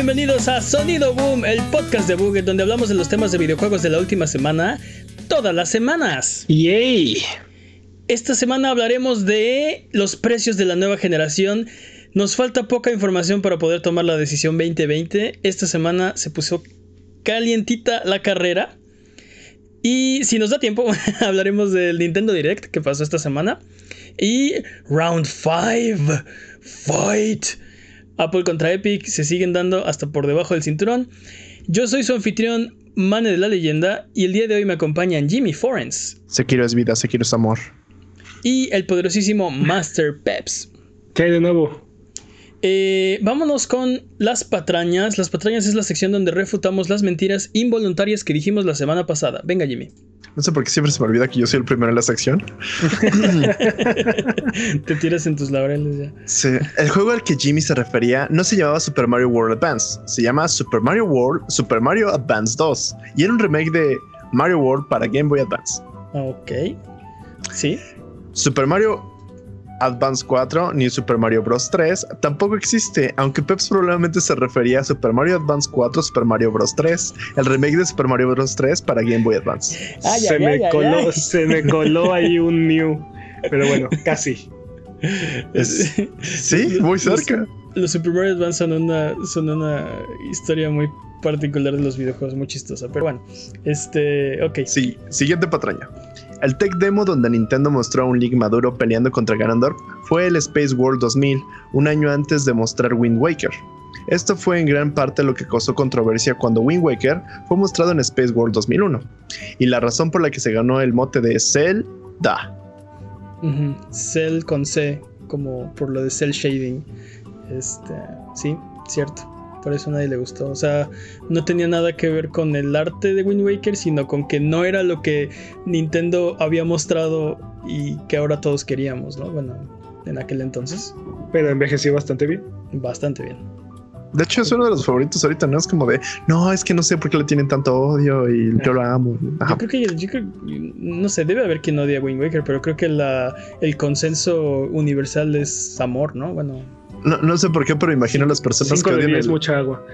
Bienvenidos a Sonido Boom, el podcast de Buget, donde hablamos de los temas de videojuegos de la última semana, todas las semanas. ¡Yay! Esta semana hablaremos de los precios de la nueva generación. Nos falta poca información para poder tomar la decisión 2020. Esta semana se puso calientita la carrera. Y si nos da tiempo, hablaremos del Nintendo Direct que pasó esta semana. Y Round 5. Fight. Apple contra Epic se siguen dando hasta por debajo del cinturón. Yo soy su anfitrión, Mane de la Leyenda, y el día de hoy me acompañan Jimmy Forens. Sekiro es vida, Sekiro es amor. Y el poderosísimo Master Peps. ¿Qué hay de nuevo? Eh, vámonos con las patrañas. Las patrañas es la sección donde refutamos las mentiras involuntarias que dijimos la semana pasada. Venga, Jimmy. No sé por qué siempre se me olvida que yo soy el primero en la sección. Te tiras en tus laureles ya. Sí. El juego al que Jimmy se refería no se llamaba Super Mario World Advance, se llama Super Mario World Super Mario Advance 2 y era un remake de Mario World para Game Boy Advance. Ok. Sí. Super Mario Advance 4 ni Super Mario Bros. 3 tampoco existe, aunque Peps probablemente se refería a Super Mario Advance 4, Super Mario Bros. 3, el remake de Super Mario Bros. 3 para Game Boy Advance. Ay, se, ay, me ay, coló, ay. se me coló ahí un new. Pero bueno, casi. Es- sí, muy cerca. Los Super Mario Advance son una, son una historia muy particular de los videojuegos, muy chistosa. Pero bueno, este, ok. Sí, siguiente patraña. El tech demo donde Nintendo mostró a un Link maduro peleando contra Ganondorf fue el Space World 2000, un año antes de mostrar Wind Waker. Esto fue en gran parte lo que causó controversia cuando Wind Waker fue mostrado en Space World 2001, y la razón por la que se ganó el mote de Zelda. Ujú. Cell con C, como por lo de cell shading. Este, sí, cierto. Por eso a nadie le gustó. O sea, no tenía nada que ver con el arte de Wind Waker, sino con que no era lo que Nintendo había mostrado y que ahora todos queríamos, ¿no? Bueno, en aquel entonces, Pero envejeció bastante bien. bastante bien. De hecho, es uno de los favoritos ahorita, ¿no? Es como de, no, es que no sé por qué le tienen tanto odio y yo lo amo. Ajá. Yo creo que, yo creo- no sé, debe haber quien odie a Wind Waker, pero creo que la, el consenso universal es amor, ¿no? Bueno, No, no sé por qué, pero imagino a las personas 5 que odian 10 el- mucha agua.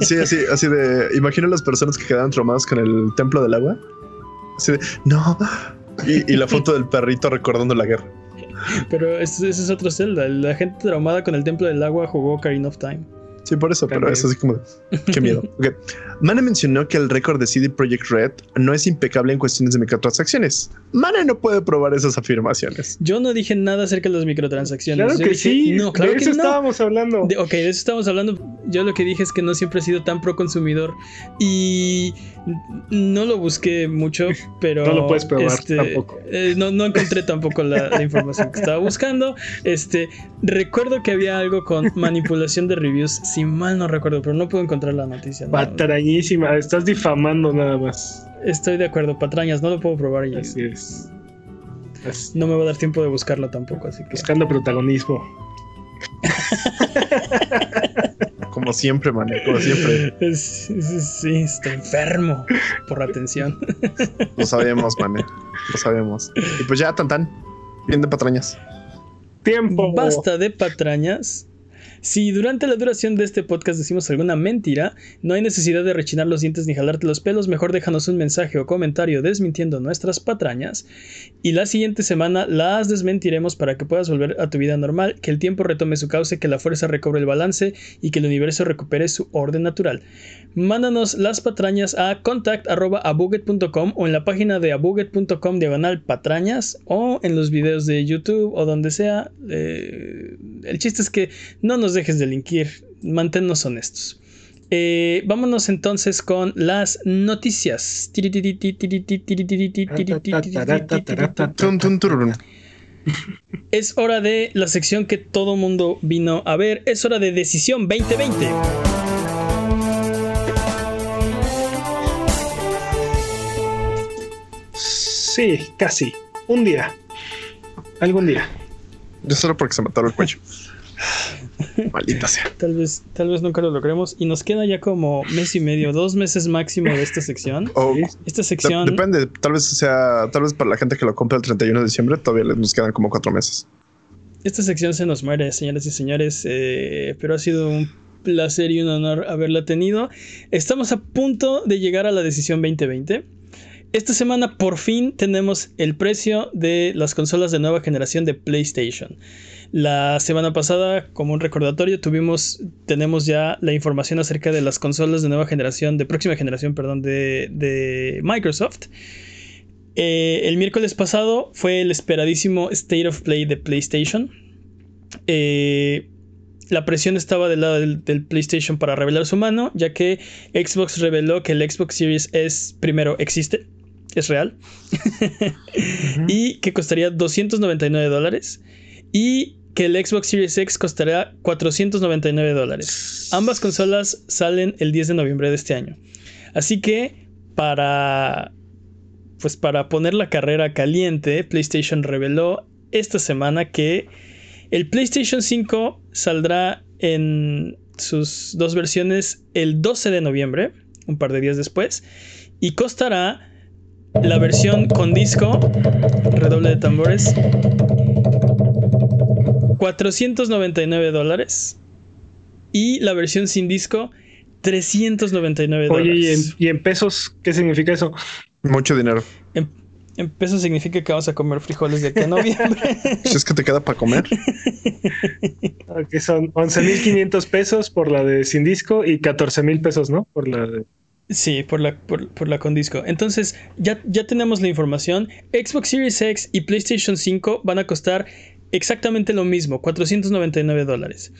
Sí, así, así de. Imagino a las personas que quedaron traumadas con el templo del agua. Así de, no. Y, y la foto del perrito recordando la guerra. pero ese, ese es otro Zelda. La gente traumada con el Templo del Agua jugó Ocarina of Time. Sí, por eso, pero es así como qué miedo. Ok. Mane mencionó que el récord de CD Projekt Red no es impecable en cuestiones de microtransacciones. Mane no puede probar esas afirmaciones. Yo no dije nada acerca de las microtransacciones. Claro Yo que dije- sí. No, claro de que eso no. estábamos hablando. De- ok, de eso estamos hablando. Yo lo que dije es que no siempre he sido tan pro consumidor y no lo busqué mucho, pero. No lo puedes probar este, tampoco. eh, no, no encontré tampoco la, la información que estaba buscando. Este, recuerdo que había algo con manipulación de reviews, si mal no recuerdo, pero no puedo encontrar la noticia. no. Patrañísima. Estás difamando nada más. Estoy de acuerdo, patrañas, no lo puedo probar y Así es. No me va a dar tiempo de buscarlo tampoco, así que. Buscando protagonismo. Como siempre, Mane, como siempre. Es- sí, estoy enfermo por la atención. Lo sabemos, Mane. Lo sabemos. Y pues ya, tan tan. Bien de patrañas. Tiempo. Basta de patrañas. Si durante la duración de este podcast decimos alguna mentira, no hay necesidad de rechinar los dientes ni jalarte los pelos, mejor déjanos un mensaje o comentario desmintiendo nuestras patrañas y la siguiente semana las desmentiremos para que puedas volver a tu vida normal, que el tiempo retome su cauce, que la fuerza recobre el balance y que el universo recupere su orden natural. Mándanos las patrañas a contact.abuget.com o en la página de abuget.com diagonal patrañas o en los videos de YouTube o donde sea. Eh, el chiste es que no nos dejes delinquir, manténnos honestos. Eh, vámonos entonces con las noticias. Es hora de la sección que todo mundo vino a ver. Es hora de Decisión 2020. Sí, casi. Un día. Algún día. Yo solo porque se me atoró el cuello. Maldita sea. Tal vez, tal vez nunca lo logremos. Y nos queda ya como mes y medio, dos meses máximo de esta sección. O- Esta de- sección. depende, tal vez sea, tal vez para la gente que lo compra el 31 de diciembre todavía les- nos quedan como cuatro meses. Esta sección se nos muere, señoras y señores, eh, pero ha sido un placer y un honor haberla tenido. Estamos a punto de llegar a la decisión 2020. Esta semana por fin tenemos el precio de las consolas de nueva generación de PlayStation. La semana pasada, como un recordatorio, tuvimos, tenemos ya la información acerca de las consolas de nueva generación, de próxima generación, perdón, de, de Microsoft. Eh, el miércoles pasado fue el esperadísimo State of Play de PlayStation. Eh, la presión estaba del lado del, PlayStation para revelar su mano, ya que Xbox reveló que el Xbox Series S primero existe, es real, y que costaría 299 dólares, y que el Xbox Series X costará 499 dólares. Ambas consolas salen el 10 de noviembre de este año. Así que para pues para poner la carrera caliente, PlayStation reveló esta semana que el PlayStation 5 saldrá en sus dos versiones el 12 de noviembre, un par de días después, y costará la versión con disco, redoble de tambores, 499 dólares, y la versión sin disco, 399 dólares. Oye, ¿y en pesos qué significa eso? Mucho dinero. En, pesos significa que vamos a comer frijoles de aquí a noviembre. si es que te queda para comer. que son 11.500 pesos por la de sin disco y 14.000 pesos, ¿no? Por la de... Sí, por la, por, la con disco. Entonces, ya, ya tenemos la información. Xbox Series X y PlayStation 5 van a costar exactamente lo mismo, 499 dólares.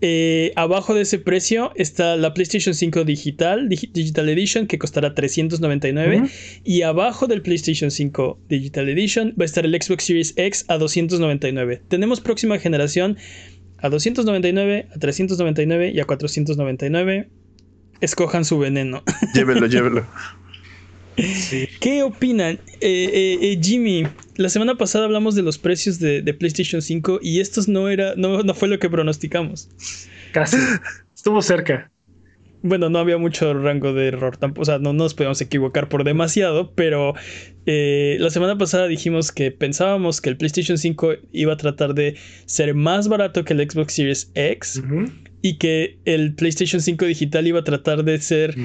Eh, abajo de ese precio está la PlayStation 5 Digital, Digital Edition, que costará 399. Y abajo del PlayStation 5 Digital Edition va a estar el Xbox Series X a 299. Tenemos próxima generación a 299, a 399 y a 499. Escojan su veneno. Llévelo, llévelo. ¿Qué opinan? Eh, eh, eh, Jimmy, la semana pasada hablamos de los precios de, PlayStation 5 y estos no era, no, no, fue lo que pronosticamos. Casi. Estuvo cerca. Bueno, no había mucho rango de error tampoco. O sea, no nos podemos equivocar por demasiado, pero la semana pasada dijimos que pensábamos que el PlayStation 5 iba a tratar de ser más barato que el Xbox Series X y que el PlayStation 5 digital iba a tratar de ser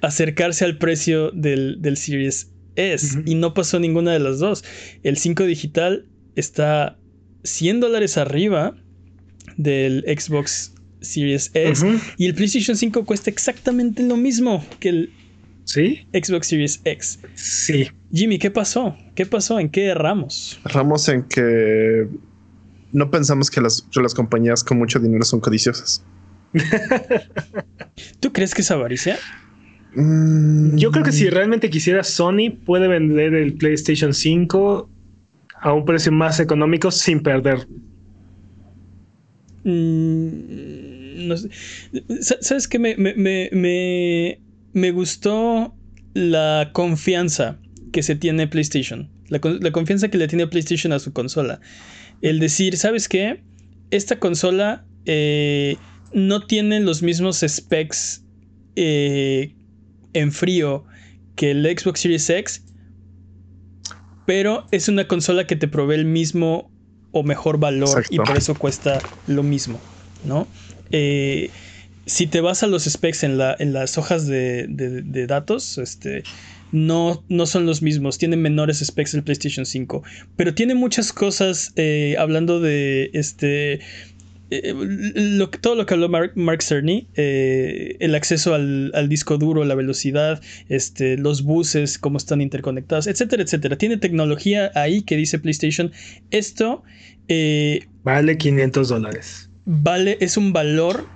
acercarse al precio del, Series S y no pasó ninguna de las dos. El 5 digital está 100 dólares arriba del Xbox Series S y el PlayStation 5 cuesta exactamente lo mismo que el Xbox Series X. Sí. Jimmy, ¿qué pasó? ¿Qué pasó? ¿En qué erramos? Erramos en que no pensamos que las, que las compañías con mucho dinero son codiciosas. ¿Tú crees que es avaricia? Mm. Yo creo que si realmente quisiera Sony puede vender el PlayStation 5 a un precio más económico sin perder. Mm, ¿Sabes qué? Me, me, gustó la confianza que se tiene PlayStation. La, la, confianza que le tiene PlayStation a su consola. El decir, ¿sabes qué? Esta consola eh, no tienen los mismos specs eh, en frío que el Xbox Series X, pero es una consola que te provee el mismo o mejor valor y por eso cuesta lo mismo, ¿no? Eh, si te vas a los specs en, la, en las hojas de, datos, este, no, no, son los mismos, tienen menores specs el PlayStation 5, pero tiene muchas cosas, eh, hablando de este, eh, todo lo que habló Mark, Cerny, eh, el acceso al, disco duro, la velocidad, este, los buses, cómo están interconectados, etcétera, etcétera. Tiene tecnología ahí que dice PlayStation. Esto... Eh, vale 500 dólares. Vale, es un valor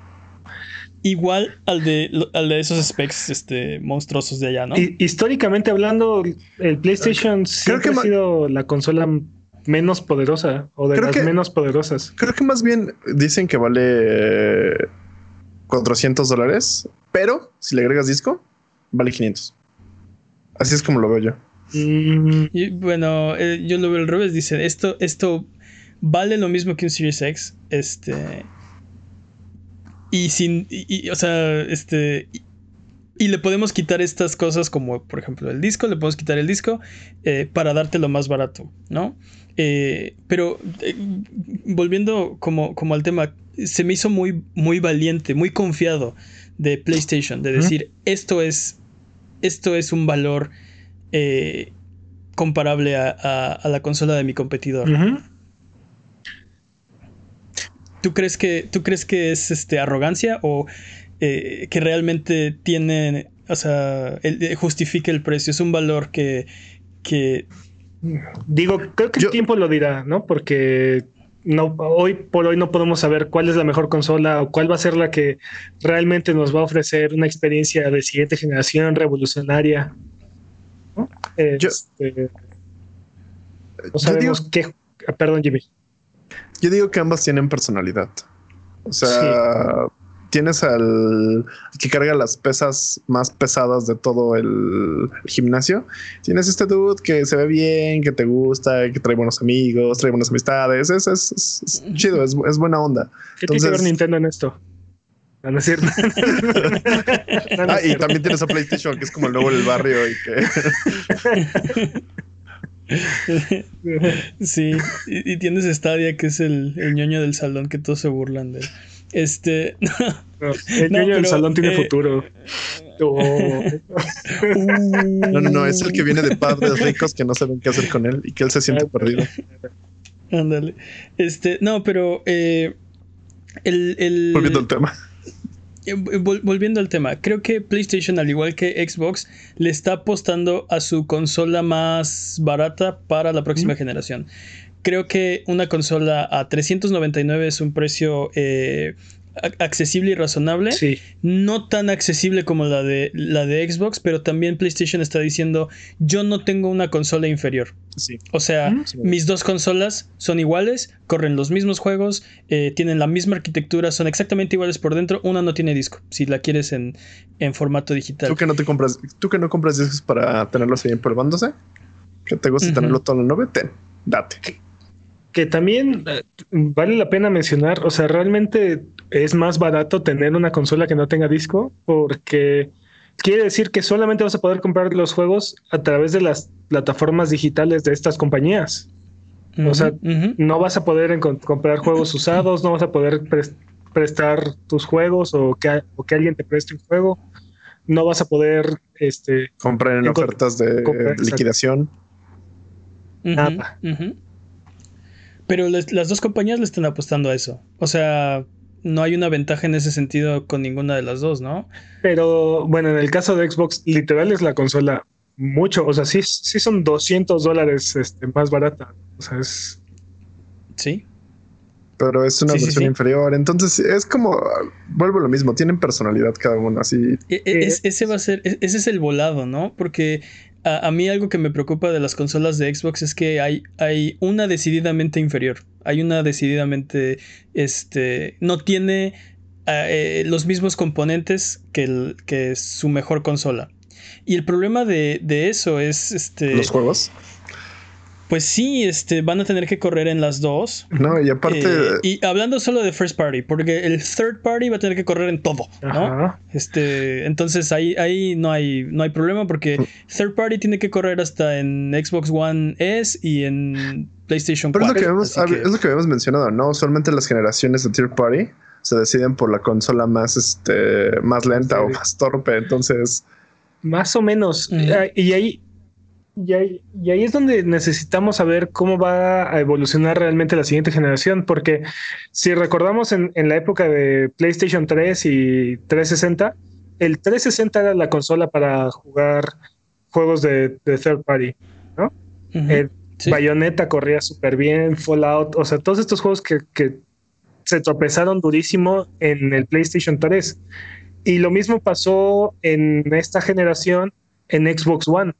igual al de, al de esos specs este, monstruosos de allá, ¿no? históricamente hablando, el PlayStation siempre ha sido la consola menos poderosa o de las menos poderosas. Creo que más bien dicen que vale 400 dólares, pero si le agregas disco, vale 500. Así es como lo veo yo. Mm. Y bueno, eh, yo lo veo al revés. Dice, esto, esto vale lo mismo que un Series X. Este. Y sin. o sea, este. y le podemos quitar estas cosas como, por ejemplo, el disco, le podemos quitar el disco eh, para darte lo más barato, ¿no? Eh, pero eh, volviendo como, como al tema, se me hizo muy, muy valiente, muy confiado de PlayStation, de decir, esto, es, esto es un valor comparable a, la consola de mi competidor. ¿Tú crees que, tú crees que es este, arrogancia o eh, que realmente tiene, o sea, el, eh, justifique el precio? Es un valor que... que... Digo, creo que el tiempo lo dirá, ¿no? Porque no, hoy por hoy no podemos saber cuál es la mejor consola o cuál va a ser la que realmente nos va a ofrecer una experiencia de siguiente generación revolucionaria. yo, este, no sabemos qué. Perdón, Jimmy. Yo digo que ambas tienen personalidad. O sea, tienes al que carga las pesas más pesadas de todo el, gimnasio. Tienes este dude que se ve bien, que te gusta, que trae buenos amigos, trae buenas amistades. Es, es, chido, es, buena onda. ¿Qué tiene que ver Nintendo en esto? No, es cierto. ah, y también tienes a PlayStation, que es como el nuevo del barrio y que. sí, y, tienes Stadia, que es el, el, ñoño del salón que todos se burlan de. Este. el ñoño del salón tiene eh, futuro. Oh. no, no, no, es el que viene de padres ricos que no saben qué hacer con él y que él se siente perdido. Ándale. Este, no, pero eh, el, el. Volviendo al tema. Eh, volviendo al tema, creo que PlayStation, al igual que Xbox, le está apostando a su consola más barata para la próxima generación. Creo que una consola a 399 es un precio eh, accesible y razonable. No tan accesible como la de, la de Xbox, pero también PlayStation está diciendo, yo no tengo una consola inferior. O sea, mis dos consolas son iguales, corren los mismos juegos, eh, tienen la misma arquitectura, son exactamente iguales por dentro. Una no tiene disco, si la quieres en, formato digital. ¿Tú que no te compras, tú que no compras discos para tenerlos ahí empolvándose? ¿Que te gusta tenerlo todo en la nube? Ten, date que también eh, vale la pena mencionar, o sea, realmente es más barato tener una consola que no tenga disco porque quiere decir que solamente vas a poder comprar los juegos a través de las plataformas digitales de estas compañías. o sea, no vas a poder comprar juegos usados, no vas a poder prestar tus juegos o que, que, alguien te preste un juego. No vas a poder este, comprar en ofertas de liquidación. Nada. Pero las dos compañías le están apostando a eso. O sea, no hay una ventaja en ese sentido con ninguna de las dos, ¿no? Pero bueno, en el caso de Xbox, literal es la consola mucho. O sea, sí, sí son 200 dólares este, más barata. O sea, es. Sí. Pero es una versión inferior. Entonces es como. Vuelvo a lo mismo. Tienen personalidad cada uno. Así. E, e, ese va a ser. E, ese es el volado, ¿no? Porque a, mí algo que me preocupa de las consolas de Xbox es que hay, hay una decididamente inferior. Hay una decididamente, este, no tiene eh, los mismos componentes que, que su mejor consola. Y el problema de, de eso es, este... Los juegos. Pues sí, este, van a tener que correr en las dos. No, y aparte. Eh, y hablando solo de first party, porque el third party va a tener que correr en todo, ¿no? Este, entonces ahí, ahí no hay, no hay problema porque mm. third party tiene que correr hasta en Xbox One S y en PlayStation 4. Pero es lo que, es lo que habíamos mencionado, ¿no? Usualmente las generaciones de third party se deciden por la consola más, este, más lenta o más torpe, entonces. Más o menos. Y ahí, y ahí, es donde necesitamos saber cómo va a evolucionar realmente la siguiente generación, porque si recordamos en, la época de PlayStation 3 y 360, el 360 era la consola para jugar juegos de, third party, ¿no? Bayonetta corría súper bien, Fallout, o sea, todos estos juegos que, que se tropezaron durísimo en el PlayStation 3. Y lo mismo pasó en esta generación en Xbox One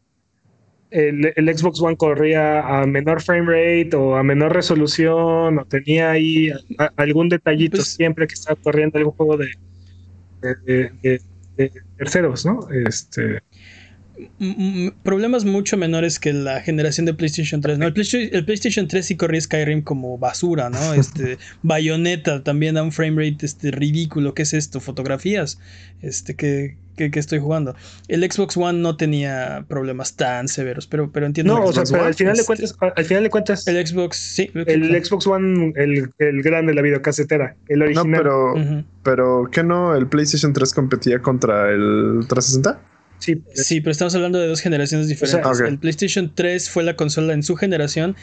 el, Xbox One corría a menor frame rate o a menor resolución o tenía ahí algún detallito pues siempre que estaba corriendo algún juego de, de, terceros, ¿no? Este problemas mucho menores que la generación de PlayStation 3. ¿no? El, PlayStation, 3 sí corría Skyrim como basura, ¿no? Este, Bayonetta también da un frame rate este, ridículo. ¿Qué es esto? Fotografías. Este, que, que, estoy jugando. El Xbox One no tenía problemas tan severos, pero, pero entiendo. No, o sea, pero al final, de cuentas, al final de cuentas. El Xbox, sí. El Xbox One, el, el grande, la videocasetera, el original. No, pero, pero ¿qué no? ¿El PlayStation 3 competía contra el 360? Sí, sí, pero estamos hablando de dos generaciones diferentes. El PlayStation 3 fue la consola en su generación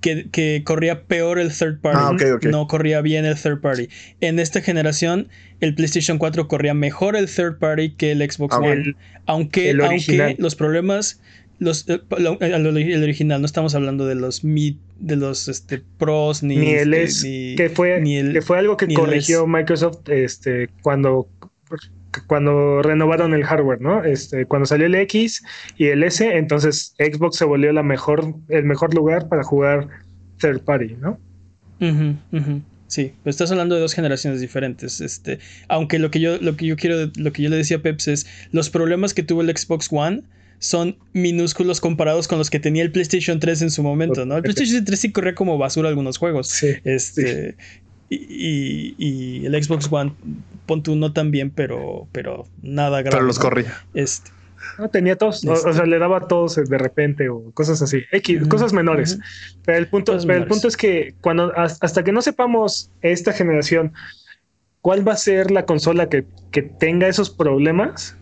que, corría peor el third party. Ah, no corría bien el third party. En esta generación, el PlayStation 4 corría mejor el third party que el Xbox ah, One. aunque, aunque los problemas. Los, eh, el, original, no estamos hablando de los de los este, pros ni, el S, que fue que fue algo que corrigió Microsoft este cuando cuando renovaron el hardware, ¿no? Este, cuando salió el X y el S, entonces Xbox se volvió la mejor, el mejor lugar para jugar third party, ¿no? Sí, pero estás hablando de dos generaciones diferentes. Este, aunque lo que yo, lo que yo quiero, lo que yo le decía a Peps es los problemas que tuvo el Xbox One son minúsculos comparados con los que tenía el PlayStation 3 en su momento, ¿no? El PlayStation 3 sí corría como basura algunos juegos. Sí, este, y, el Xbox One, pon tú no tan bien, pero, pero nada grave. Pero los corría. Este. No, tenía todos, o, sea, este. le daba todos de repente o cosas así, X, cosas menores. Pero el punto, el punto es que cuando hasta que no sepamos esta generación cuál va a ser la consola que, que tenga esos problemas,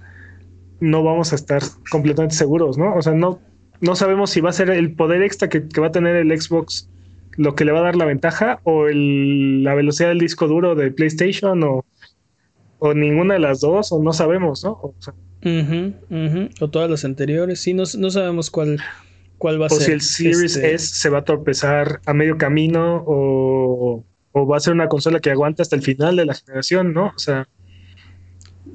no vamos a estar completamente seguros, ¿no? O sea, no, no sabemos si va a ser el poder extra que, que va a tener el Xbox lo que le va a dar la ventaja o la velocidad del disco duro de PlayStation o, o ninguna de las dos o no sabemos, ¿no? O, o todas las anteriores, sí, no, no sabemos cuál, cuál va a ser. O si el Series este S se va a tropezar a medio camino o, o va a ser una consola que aguanta hasta el final de la generación, ¿no? O sea.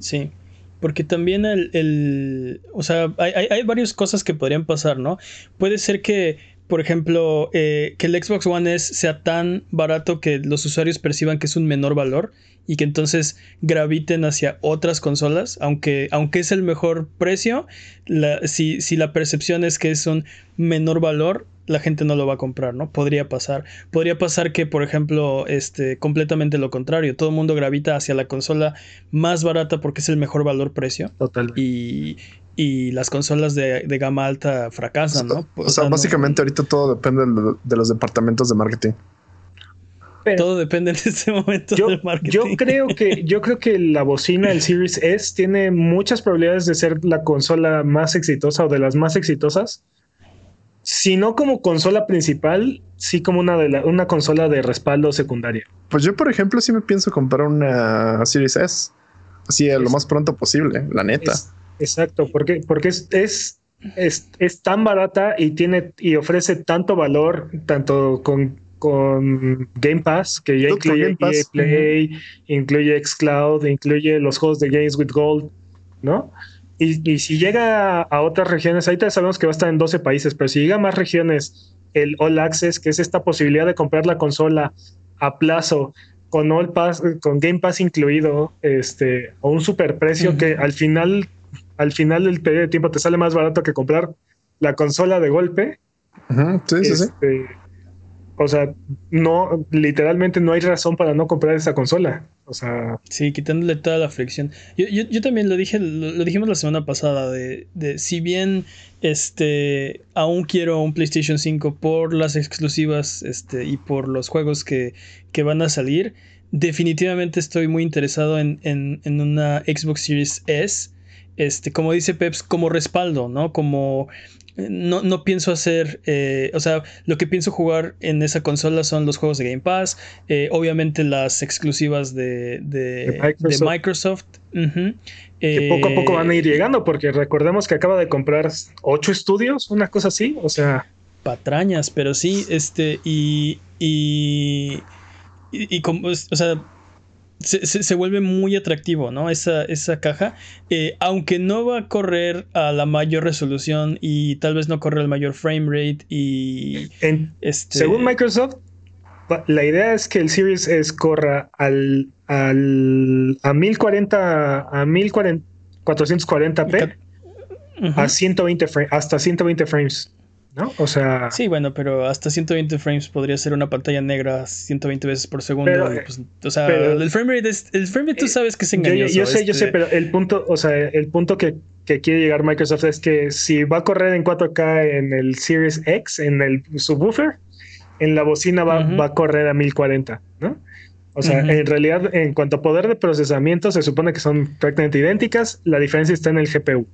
Sí. Porque también el, el o sea, hay, hay, hay, varias cosas que podrían pasar, ¿no? Puede ser que por ejemplo, eh, que el Xbox One S sea tan barato que los usuarios perciban que es un menor valor y que entonces graviten hacia otras consolas, aunque, aunque es el mejor precio, si, si, la percepción es que es un menor valor, la gente no lo va a comprar, ¿no? Podría pasar. Podría pasar que, por ejemplo, este, completamente lo contrario, todo el mundo gravita hacia la consola más barata porque es el mejor valor-precio. Total. Y, y las consolas de, gama alta fracasan, ¿no? O, sea, básicamente ahorita todo depende de, los departamentos de marketing. todo depende en este momento yo, del marketing. Yo creo que, yo creo que la bocina del Series S tiene muchas probabilidades de ser la consola más exitosa o de las más exitosas. Si no como consola principal, sí como una de la, una consola de respaldo secundaria. Pues yo, por ejemplo, sí me pienso comprar una Series S. Así lo más pronto posible, la neta. Exacto, porque, porque es, es, es, tan barata y tiene y ofrece tanto valor, tanto con, con Game Pass, que ya incluye EA Play, incluye Xcloud, incluye los juegos de Games with Gold, ¿no? Y, y, si llega a otras regiones, ahorita sabemos que va a estar en 12 países, pero si llega a más regiones, el All Access, que es esta posibilidad de comprar la consola a plazo con All Pass, con Game Pass incluido, este, a un super precio que al final al final del periodo de tiempo te sale más barato que comprar la consola de golpe. Sí, sí, sí. Este, o sea, no, literalmente no hay razón para no comprar esa consola. O sea. Sí, quitándole toda la fricción. Yo, también lo dije, lo, dijimos la semana pasada, de, de, si bien este aún quiero un PlayStation 5 por las exclusivas este, y por los juegos que, que van a salir, definitivamente estoy muy interesado en, en, en una Xbox Series S este, como dice Peps, como respaldo, ¿no? Como eh, no, no pienso hacer, eh, o sea, lo que pienso jugar en esa consola son los juegos de Game Pass, eh, obviamente las exclusivas de, Microsoft. que poco a poco van a ir llegando, porque recordemos que acaba de comprar ocho estudios, una cosa así, o sea. Patrañas, pero sí, este, y, y, y, y como, o sea, se, vuelve muy atractivo, ¿no? Esa, esa caja. Eh, aunque no va a correr a la mayor resolución y tal vez no corre al mayor frame rate y... este... Según Microsoft, la idea es que el Series S corra al, al a 1040 a 1440p a 120 hasta 120 frames. ¿No? O sea. Sí, bueno, pero hasta 120 frames podría ser una pantalla negra 120 veces por segundo. Pues, o sea, el frame rate, el frame rate tú eh, sabes que es engañoso. Yo, sé, yo sé, este pero el punto, o sea, el punto que, que, quiere llegar Microsoft es que si va a correr en 4K en el Series X, en el subwoofer, en la bocina va, va a correr a 1040, ¿no? O sea, en realidad, en cuanto a poder de procesamiento, se supone que son prácticamente idénticas. La diferencia está en el GPU.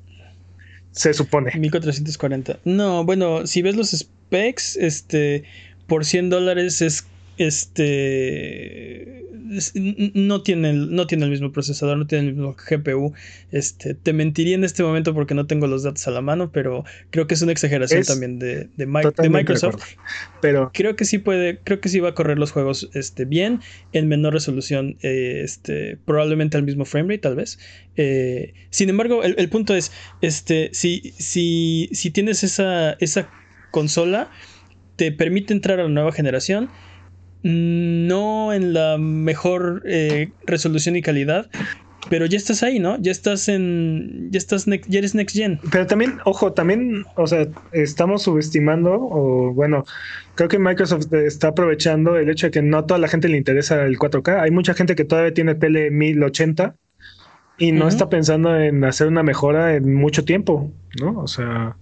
Se supone. 1440. No, bueno, si ves los specs, este, por 100 dólares es este no tiene, el, no tiene el mismo procesador, no tiene el mismo GPU. Este, te mentiría en este momento porque no tengo los datos a la mano, pero creo que es una exageración también de, de, Microsoft. Pero creo que sí puede, creo que sí va a correr los juegos este, bien, en menor resolución, eh, este, probablemente al mismo framerate, tal vez. Eh, sin embargo, el, punto es, este, si, si, si tienes esa, esa consola, te permite entrar a la nueva generación no en la mejor eh, resolución y calidad, pero ya estás ahí, ¿no? Ya estás en. Ya estás ya eres next gen. Pero también, ojo, también, o sea, estamos subestimando, o bueno, creo que Microsoft está aprovechando el hecho de que no a toda la gente le interesa el 4K. Hay mucha gente que todavía tiene tele 1080 y no está pensando en hacer una mejora en mucho tiempo, ¿no? O sea.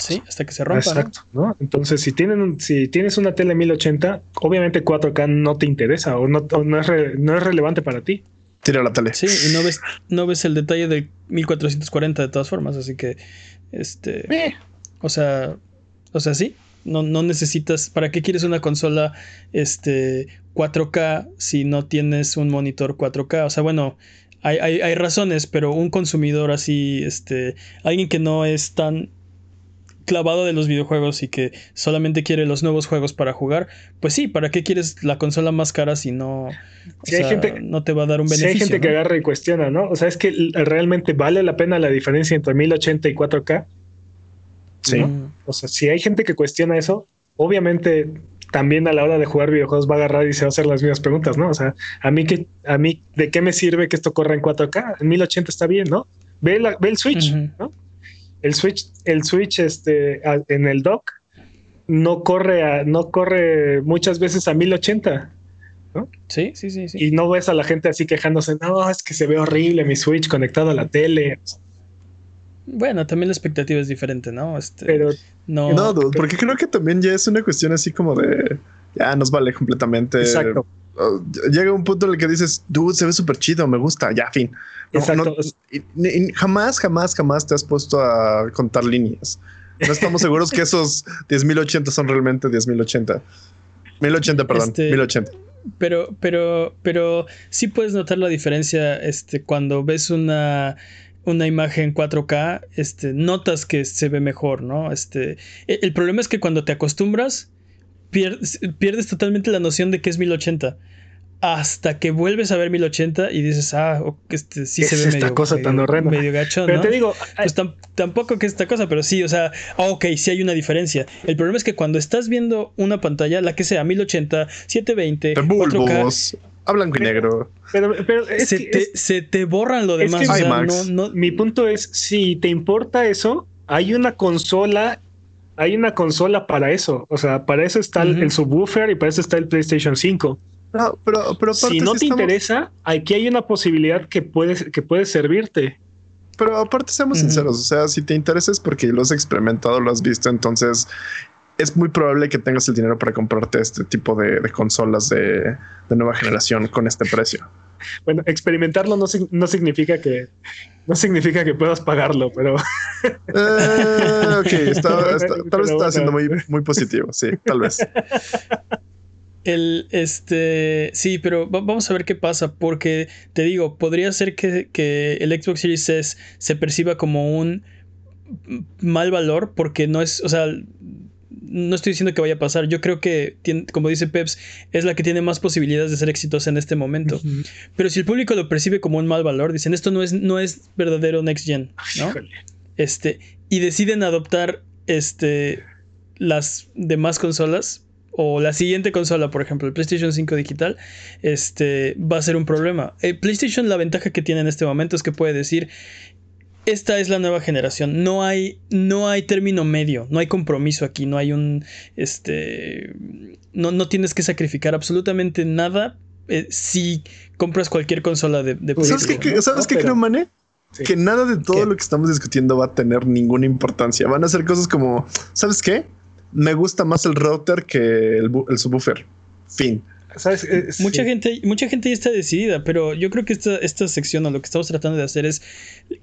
Sí, hasta que se rompa. Exacto, ¿no? Entonces, si, tienen, si tienes una tele 1080, obviamente 4K no te interesa o no, no, es, relevante para ti. Tira la tele. Sí, y no ves, no ves el detalle de 1440 de todas formas, así que, este... Eh. O sea, o sea, sí, no, no necesitas, ¿para qué quieres una consola este, 4K si no tienes un monitor 4K? O sea, bueno, hay, hay, hay razones, pero un consumidor así, este, alguien que no es tan clavado de los videojuegos y que solamente quiere los nuevos juegos para jugar, pues sí, ¿para qué quieres la consola más cara si no, hay gente, no te va a dar un beneficio? Si hay gente que agarra y cuestiona, ¿no? O sea, es que realmente vale la pena la diferencia entre 1080 y 4K. Sí. O sea, si hay gente que cuestiona eso, obviamente también a la hora de jugar videojuegos va a agarrar y se va a hacer las mismas preguntas, ¿no? O sea, a mí que a mí de qué me sirve que esto corra en 4K? En 1080 está bien, ¿no? Ve, la, ve el Switch, ¿no? El Switch, el Switch este, en el dock no corre, a, no corre muchas veces a 1080. ¿no? Sí, sí, sí, sí. Y no ves a la gente así quejándose, no, es que se ve horrible mi Switch conectado a la tele. Bueno, también la expectativa es diferente, ¿no? Este, pero no, no porque creo que también ya es una cuestión así como de ya nos vale completamente. Exacto. Oh, llega un punto en el que dices, dude, se ve súper chido, me gusta, ya, fin. jamás, jamás, jamás te has puesto a contar líneas. No estamos seguros que esos 10.080 son realmente 10.080. 1080, perdón, 1080. Este, pero, pero, pero sí puedes notar la diferencia este, cuando ves una, una imagen 4K, este, notas que se ve mejor, ¿no? Este, e, el problema es que cuando te acostumbras, pierdes, totalmente la noción de que es 1080 hasta que vuelves a ver 1080 y dices, ah, este sí se ve esta medio, cosa tan horrenda. medio gacho, pero te digo, pues tampoco que esta cosa, pero sí, o sea, ah, ok, sí hay una diferencia. El problema es que cuando estás viendo una pantalla, la que sea 1080, 720, 4K, a blanco y negro. Pero, pero se, te, se, te, borran lo demás. mi punto es, si te importa eso, hay una consola hay una consola para eso. O sea, para eso está el, subwoofer y para eso está el PlayStation 5. No, pero, pero si no te interesa, aquí hay una posibilidad que puede, que puede servirte. Pero aparte, seamos sinceros, o sea, si te interesa es porque lo has experimentado, lo has visto, entonces es muy probable que tengas el dinero para comprarte este tipo de, consolas de, nueva generación con este precio. Bueno, experimentarlo no, no significa que no significa que puedas pagarlo, pero. Eh, ok, tal vez está siendo muy, muy positivo, sí, tal vez. El, este, sí, pero vamos a ver qué pasa, porque te digo, podría ser que, que el Xbox Series S se perciba como un mal valor, porque no es, o sea, no estoy diciendo que vaya a pasar. Yo creo que, como dice Peps, es la que tiene más posibilidades de ser exitosa en este momento. Pero si el público lo percibe como un mal valor, dicen esto no es, no es verdadero next gen, ¿no? Este, y deciden adoptar este, las demás consolas o la siguiente consola, por ejemplo, el PlayStation 5 digital, este, va a ser un problema. El PlayStation, la ventaja que tiene en este momento es que puede decir, esta es la nueva generación. No hay, no hay término medio, no hay compromiso aquí, no hay un, este, no, no tienes que sacrificar absolutamente nada eh, si compras cualquier consola de, de ¿Sabes qué, ¿sabes qué creo, Mane? Que nada de todo lo que estamos discutiendo va a tener ninguna importancia. Van a ser cosas como, ¿sabes qué? Me gusta más el router que el, el subwoofer. Fin. Mucha, gente, mucha gente ya está decidida, pero yo creo que esta, esta sección o lo que estamos tratando de hacer es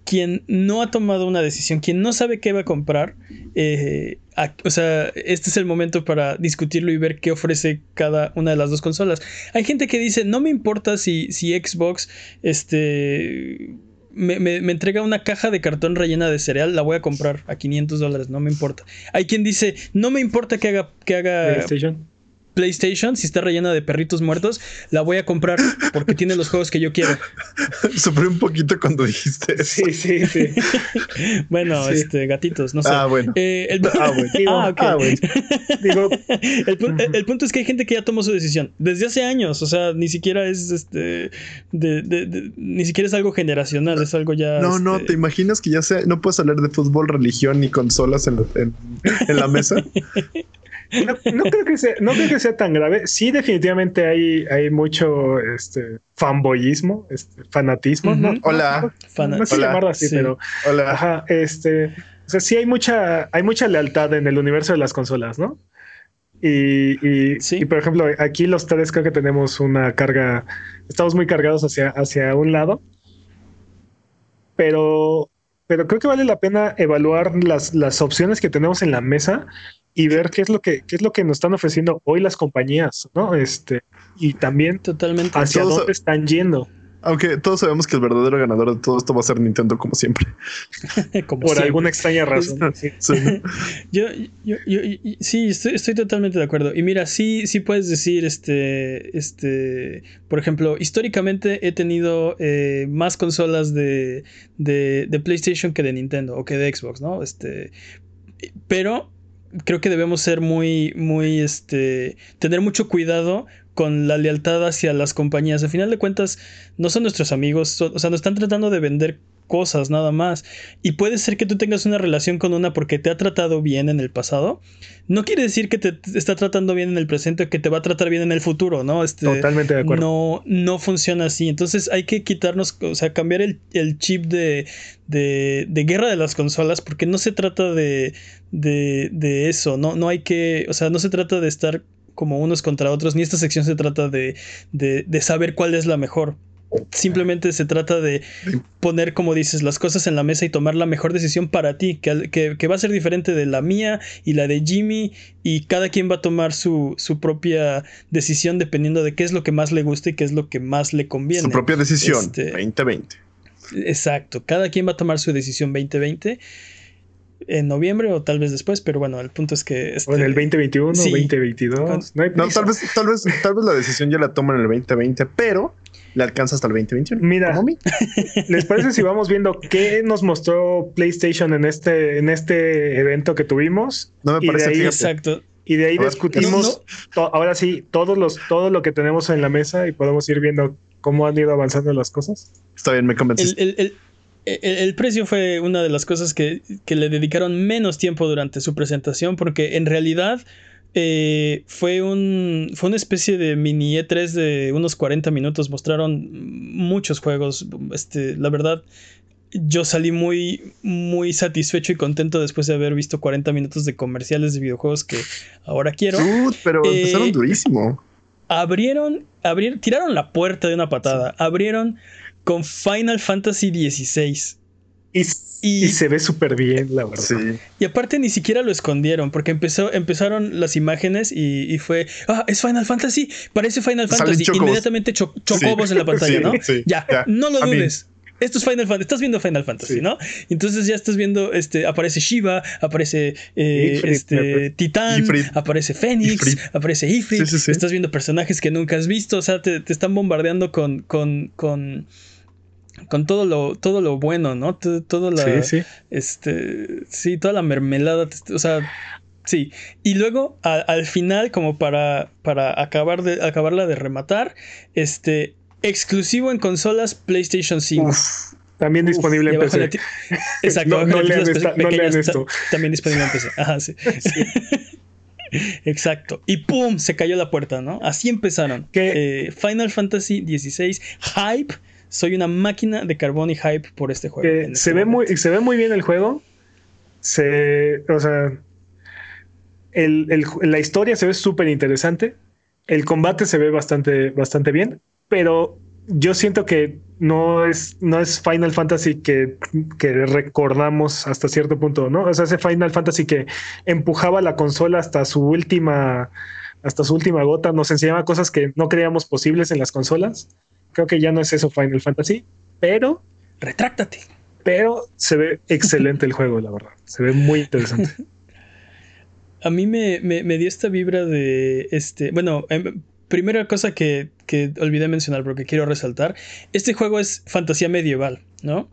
quien no ha tomado una decisión, quien no sabe qué va a comprar, eh, o sea, este es el momento para discutirlo y ver qué ofrece cada una de las dos consolas. Hay gente que dice, no me importa si, si Xbox este, me, me, entrega una caja de cartón rellena de cereal, la voy a comprar a 500 dólares, no me importa. Hay quien dice, no me importa que haga... Que haga PlayStation, si está rellena de perritos muertos, la voy a comprar porque tiene los juegos que yo quiero. Sufrí un poquito cuando dijiste eso. Sí, sí, sí. bueno, este, gatitos, no sé. Ah, bueno. Eh, el, ah, bueno. ah, okay. ah, bueno. Digo, el, punto es que hay gente que ya tomó su decisión desde hace años. O sea, ni siquiera es este. De, de, ni siquiera es algo generacional, es algo ya. No, no, este te imaginas que ya sea. No puedes hablar de fútbol, religión ni consolas en, en, en la mesa. No, creo que sea, no creo que sea tan grave. Sí, definitivamente hay, hay mucho este, fanboyismo, este, fanatismo. ¿no? Hola. No, sé llamarlo así, pero. Hola. Ajá, este. O sea, sí hay mucha, hay mucha lealtad en el universo de las consolas, ¿no? Y, y, y, por ejemplo, aquí los tres creo que tenemos una carga, estamos muy cargados hacia, hacia un lado, pero, pero creo que vale la pena evaluar las, las opciones que tenemos en la mesa y ver qué es lo que qué es lo que nos están ofreciendo hoy las compañías, ¿no? Este y también totalmente hacia dónde están yendo. Aunque todos sabemos que el verdadero ganador de todo esto va a ser Nintendo como siempre. Por alguna extraña razón. sí. yo, yo, yo, sí, estoy, totalmente de acuerdo. Y mira, sí, sí puedes decir, este, este, por ejemplo, históricamente he tenido eh, más consolas de, de, de PlayStation que de Nintendo o que de Xbox, ¿no? Este, pero creo que debemos ser muy, muy, este, tener mucho cuidado con la lealtad hacia las compañías. Al final de cuentas, no son nuestros amigos, o sea, nos están tratando de vender cosas nada más. Y puede ser que tú tengas una relación con una porque te ha tratado bien en el pasado. No quiere decir que te está tratando bien en el presente o que te va a tratar bien en el futuro, ¿no? Este, Totalmente de acuerdo. No, no funciona así. Entonces hay que quitarnos, o sea, cambiar el, chip de, de, de, guerra de las consolas porque no se trata de, de, de eso. No, no hay que, o sea, no se trata de estar como unos contra otros, ni esta sección se trata de, de, de saber cuál es la mejor. Simplemente se trata de poner, como dices, las cosas en la mesa y tomar la mejor decisión para ti, que, va a ser diferente de la mía y la de Jimmy, y cada quien va a tomar su, su, propia decisión dependiendo de qué es lo que más le gusta y qué es lo que más le conviene. Su propia decisión, 2020. Este, exacto, cada quien va a tomar su decisión 2020 en noviembre o tal vez después, pero bueno, el punto es que... Este, o en el 2021, 2022. No, tal, vez, tal, vez, tal vez la decisión ya la toman en el 2020, pero le alcanza hasta el 2021. Mira, ¿les parece si vamos viendo qué nos mostró PlayStation en este, en este evento que tuvimos? No me parece. ahí, exacto. Y de ahí discutimos, ahora sí, todos los, todo lo que tenemos en la mesa y podemos ir viendo cómo han ido avanzando las cosas. Está bien, me convenciste. El, el, precio fue una de las cosas que, que le dedicaron menos tiempo durante su presentación porque en realidad eh, fue, un, fue una especie de mini E3 de unos 40 minutos. Mostraron muchos juegos. Este, la verdad, yo salí muy, muy satisfecho y contento después de haber visto 40 minutos de comerciales de videojuegos que ahora quiero. pero eh, empezaron durísimo. Abrieron, abrieron, tiraron la puerta de una patada. Abrieron con Final Fantasy XVI. Y, se ve súper bien, la verdad. Y aparte ni siquiera lo escondieron, porque empezó, empezaron las imágenes y, fue, ah, es Final Fantasy, parece Final Fantasy. Inmediatamente chocobos en la pantalla, ¿no? Ya, no lo dudes. Esto es Final Fantasy, estás viendo Final Fantasy, ¿no? Entonces ya estás viendo, este, aparece Shiva, aparece eh, este, Titán, aparece Fénix, aparece Ifrit, estás viendo personajes que nunca has visto, o sea, te, te están bombardeando con, con, con con todo lo, todo lo bueno, ¿no? Todo, la, sí, sí. Este, sí, toda la mermelada, o sea, sí. Y luego, al final, como para, para acabar de, acabarla de rematar, este, exclusivo en consolas PlayStation 5. También disponible en PC. Exacto. no, lean, esto. También disponible en PC. Ajá, sí. Exacto. Y ¡pum! Se cayó la puerta, ¿no? Así empezaron. Eh, Final Fantasy XVI, hype. Soy una máquina de carbón y hype por este juego. se, este ve muy, se ve muy bien el juego. Se. O sea. la historia se ve súper interesante. El combate se ve bastante, bastante bien. Pero yo siento que no es, no es Final Fantasy que, recordamos hasta cierto punto, ¿no? O sea, ese Final Fantasy que empujaba la consola hasta su última, hasta su última gota, nos enseñaba cosas que no creíamos posibles en las consolas. Creo que ya no es eso Final Fantasy, pero. Retráctate. Pero se ve excelente el juego, la verdad. Se ve muy interesante. A mí me, me, dio esta vibra de este. Bueno, em, primera cosa que, que olvidé mencionar, pero que quiero resaltar, este juego es fantasía medieval, ¿no?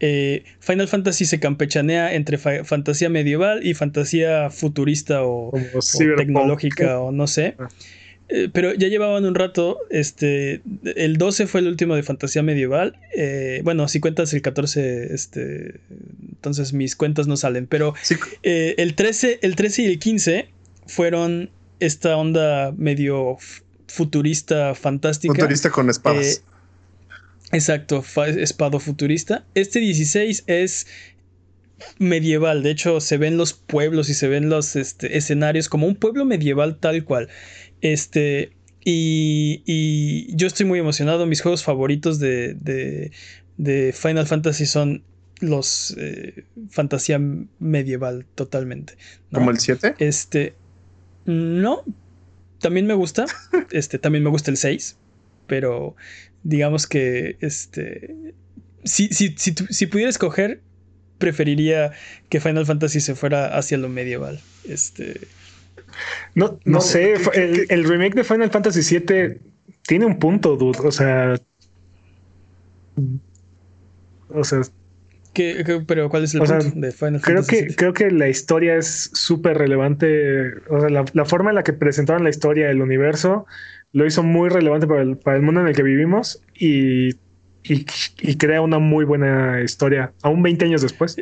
Eh, Final Fantasy se campechanea entre fantasía medieval y fantasía futurista o, tecnológica o no sé. Ah. Eh, pero ya llevaban un rato, este, el 12 fue el último de fantasía medieval. Eh, bueno, si cuentas el 14, este, entonces mis cuentas no salen. Pero el, 13, el 13 y el 15 fueron esta onda medio futurista fantástica. Futurista con espadas. Eh, exacto, espado futurista. Este 16 es medieval, de hecho se ven los pueblos y se ven los este, escenarios como un pueblo medieval tal cual. Este, y, yo estoy muy emocionado, mis juegos favoritos de, de, Final Fantasy son los eh, fantasía medieval totalmente. ¿Como el 7? Este, no, también me gusta. Este, también me gusta el 6. Pero digamos que este. Si, si, si, pudiera escoger, preferiría que Final Fantasy se fuera hacia lo medieval. Este. No, no, sé. el, remake de Final Fantasy VII tiene un punto, dude. O sea. O sea, pero ¿cuál es el punto de Final creo Fantasy? Que, creo que la historia es súper relevante. O sea, la, forma en la que presentaron la historia del universo lo hizo muy relevante para el, mundo en el que vivimos y, crea una muy buena historia, aún 20 años después.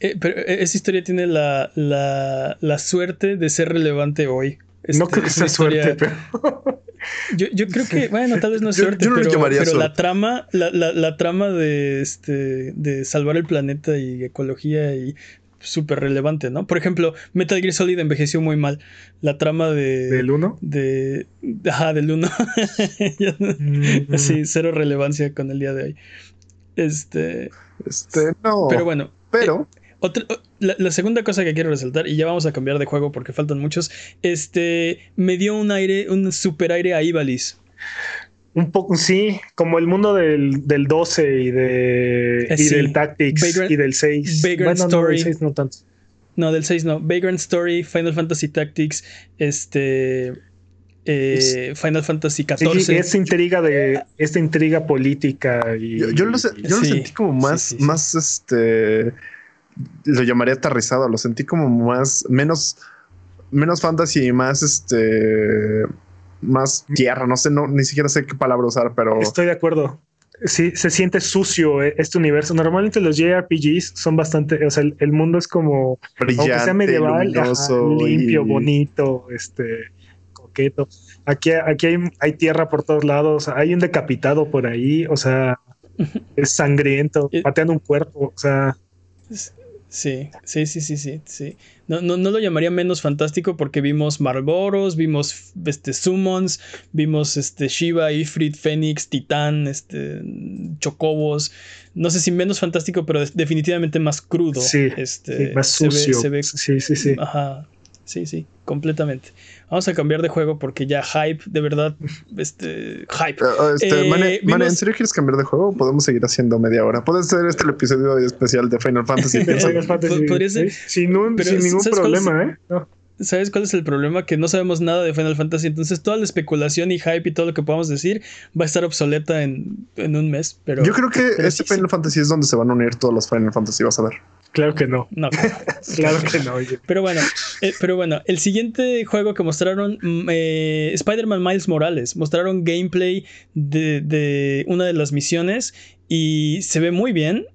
Eh, pero eh, esa historia tiene la, suerte de ser relevante hoy. no creo que sea suerte, pero... Yo, creo que, bueno, tal vez no es suerte, pero, la trama, la, trama de este de salvar el planeta y ecología y súper relevante, ¿no? Por ejemplo, Metal Gear Solid envejeció muy mal. La trama de. ¿Del 1? De. Ajá, del 1. Mm. sí, cero relevancia con el día de hoy. Este. Este, no. Pero bueno. Pero. Eh, la, segunda cosa que quiero resaltar, y ya vamos a cambiar de juego porque faltan muchos, este, me dio un aire, un super aire a Ivalis. Un poco, sí, como el mundo del, del 12 y, de, y del Tactics y del 6. Vagrant Story. No, del 6 no tanto. No, del 6 no. Vagrant Story, Final Fantasy Tactics, este... Eh, Final Fantasy XIV. Sí, esta intriga de esta intriga política y, yo, lo, yo lo sentí como más, más este lo llamaría aterrizado, lo sentí como más, menos, menos fantasy y más este, más tierra, no sé, no, ni siquiera sé qué palabra usar, pero... Estoy de acuerdo. Sí, se siente sucio eh, este universo. Normalmente los JRPGs son bastante, o sea, el, mundo es como, Brillante, aunque sea medieval, limpio, bonito, este, coqueto. Aquí, aquí hay, hay tierra por todos lados, hay un decapitado por ahí, o sea, es sangriento, pateando un cuerpo, o sea. Sí, sí, sí, sí, sí, sí. No, no, no, lo llamaría menos fantástico porque vimos Marboros, vimos este, Summons, vimos este, Shiva, Ifrit, Fénix, Titán, este, Chocobos. No sé si menos fantástico, pero definitivamente más crudo. Sí, este, más sucio. sí, sí, sí. Ajá, sí, sí, completamente. Vamos a cambiar de juego porque ya hype, de verdad, este, hype. Uh, este, eh, ¿en serio quieres cambiar de juego? Podemos seguir haciendo media hora. Puede ser este el episodio especial de Final Fantasy. Final Fantasy. Podría ser. Sin, ningún problema, ¿eh? ¿Sabes cuál es el problema? Que no sabemos nada de Final Fantasy. Entonces, toda la especulación y hype y todo lo que podamos decir va a estar obsoleta en, un mes. Pero yo creo que este Final Fantasy es donde se van a unir todos los Final Fantasy. Vas a ver. Claro que no. No. claro que no. Pero bueno, eh, pero bueno, el siguiente juego que mostraron, mm, eh, Spider-Man Miles Morales, mostraron gameplay de, de una de las misiones y se ve muy bien.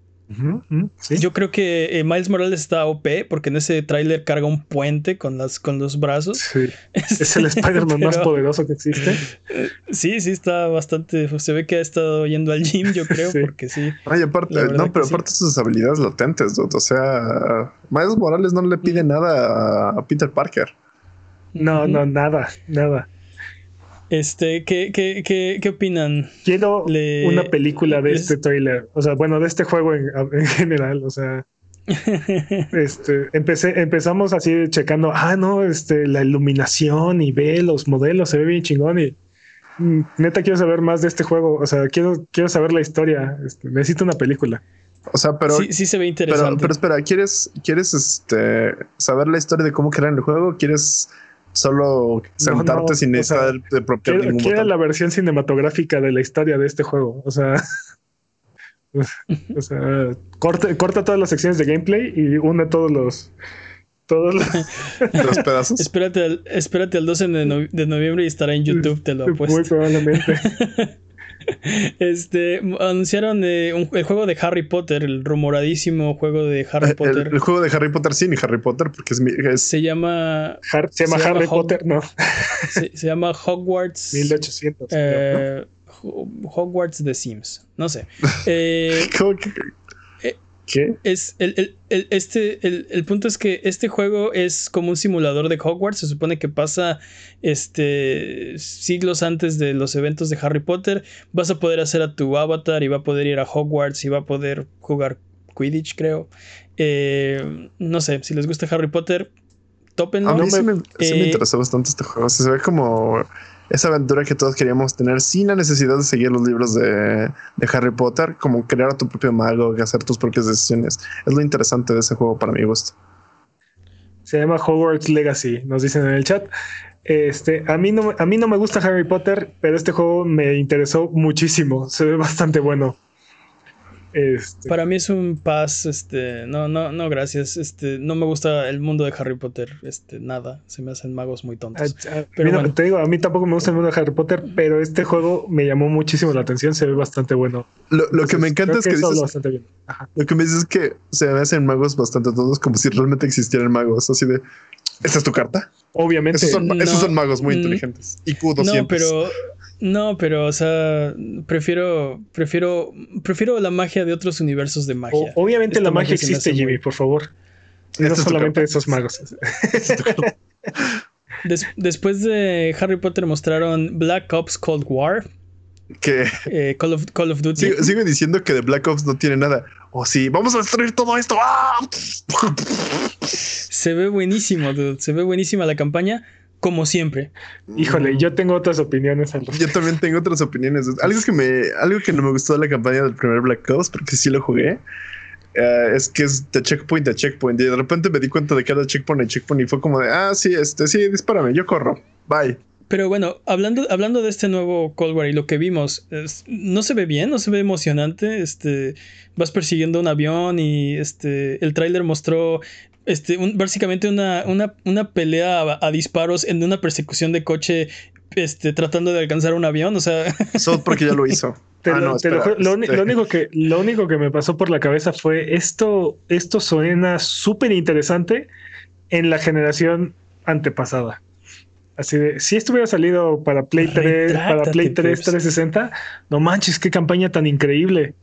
Yo creo que eh, Miles Morales está OP porque en ese tráiler carga un puente con, las, con los brazos. Sí. es el Spider-Man más poderoso que existe. Sí, sí, está bastante. Se ve que ha estado yendo al gym, yo creo, porque sí. Ay, aparte, no, pero aparte sus habilidades latentes, o sea, Miles Morales no le pide mm. nada a Peter Parker. No, no, nada, nada. Este, ¿qué, qué, qué, qué opinan? Quiero una película de este trailer. O sea, bueno, de este juego en, general. O sea. este, empecé, empezamos así checando, ah, no, este, la iluminación y ve los modelos, se ve bien chingón y mm, neta quiero saber más de este juego. O sea, quiero, quiero saber la historia. Este, necesito una película. O sea, pero. Sí, sí se ve interesante. Pero, pero espera, ¿quieres, quieres este, saber la historia de cómo crean el juego? ¿Quieres solo sentarte sin necesidad de quiero, la versión cinematográfica de la historia de este juego. O sea, o sea corta, corta todas las secciones de gameplay y une todos los todos los, pedazos. Espérate al, espérate al 12 de, de, noviembre y estará en YouTube, te lo apuesto. Muy probablemente. Este anunciaron el juego de Harry Potter, el rumoradísimo juego de Harry Potter. El, juego de Harry Potter, sí, ni Harry Potter, porque es, se llama. se llama Harry Potter, no. Se, llama Hogwarts. 1800. Eh, Hogwarts The Sims. No sé. Eh, ¿Cómo que? Es el, este, el, punto es que este juego es como un simulador de Hogwarts. Se supone que pasa este, siglos antes de los eventos de Harry Potter. Vas a poder hacer a tu avatar y va a poder ir a Hogwarts y va a poder jugar Quidditch, creo. Eh, no sé, si les gusta Harry Potter, tópenlo. A mí sí me, eh, interesó bastante este juego. se ve como esa aventura que todos queríamos tener sin la necesidad de seguir los libros de, Harry Potter, como crear tu propio mago, hacer tus propias decisiones. Es lo interesante de ese juego para mi gusto. Se llama Hogwarts Legacy, nos dicen en el chat. Este, a mí no, a mí no me gusta Harry Potter, pero este juego me interesó muchísimo. Se ve bastante bueno. Este. Para mí es un pass, este, no, no, no, gracias. Este, no me gusta el mundo de Harry Potter, este, nada. Se me hacen magos muy tontos. pero te digo, a mí tampoco me gusta el mundo de Harry Potter, pero este juego me llamó muchísimo la atención, se ve bastante bueno. Lo, que me encanta es que, dices, lo que me dices es que se me hacen magos bastante todos como si realmente existieran magos, así de, ¿esta es tu carta? Obviamente. Esos son, magos muy mm, inteligentes. IQ 200. No, pero no, pero, o sea, prefiero, prefiero, prefiero la magia de otros universos de magia. obviamente la magia, existe, Jimmy, por favor. No solamente esos magos. después de Harry Potter mostraron Black Ops Cold War. Que eh, Call, of, Call of Duty. Sigo, diciendo que de Black Ops no tiene nada. O oh, sí, vamos a destruir todo esto. ¡Ah! Se ve buenísimo, dude. Se ve buenísima la campaña como siempre. Híjole, yo tengo otras opiniones. Yo también tengo otras opiniones. Algo que me, algo que no me gustó de la campaña del primer Black Ops, porque sí lo jugué, eh, es que es de checkpoint a checkpoint. Y de repente me di cuenta de que era checkpoint a checkpoint y fue como de, ah, sí, este, sí, dispárame, yo corro. Bye. Pero bueno, hablando, hablando de este nuevo Cold War y lo que vimos, no se ve bien, no se ve emocionante. Este, vas persiguiendo un avión y este, el tráiler mostró este, básicamente una, una, pelea a, disparos en una persecución de coche este, tratando de alcanzar un avión, o sea... Solo porque ya lo hizo. Ah, lo, lo, único que, lo único que me pasó por la cabeza fue esto, esto suena súper interesante en la generación antepasada. Así de, si esto hubiera salido para Play 3, para Play 3 360, no manches, qué campaña tan increíble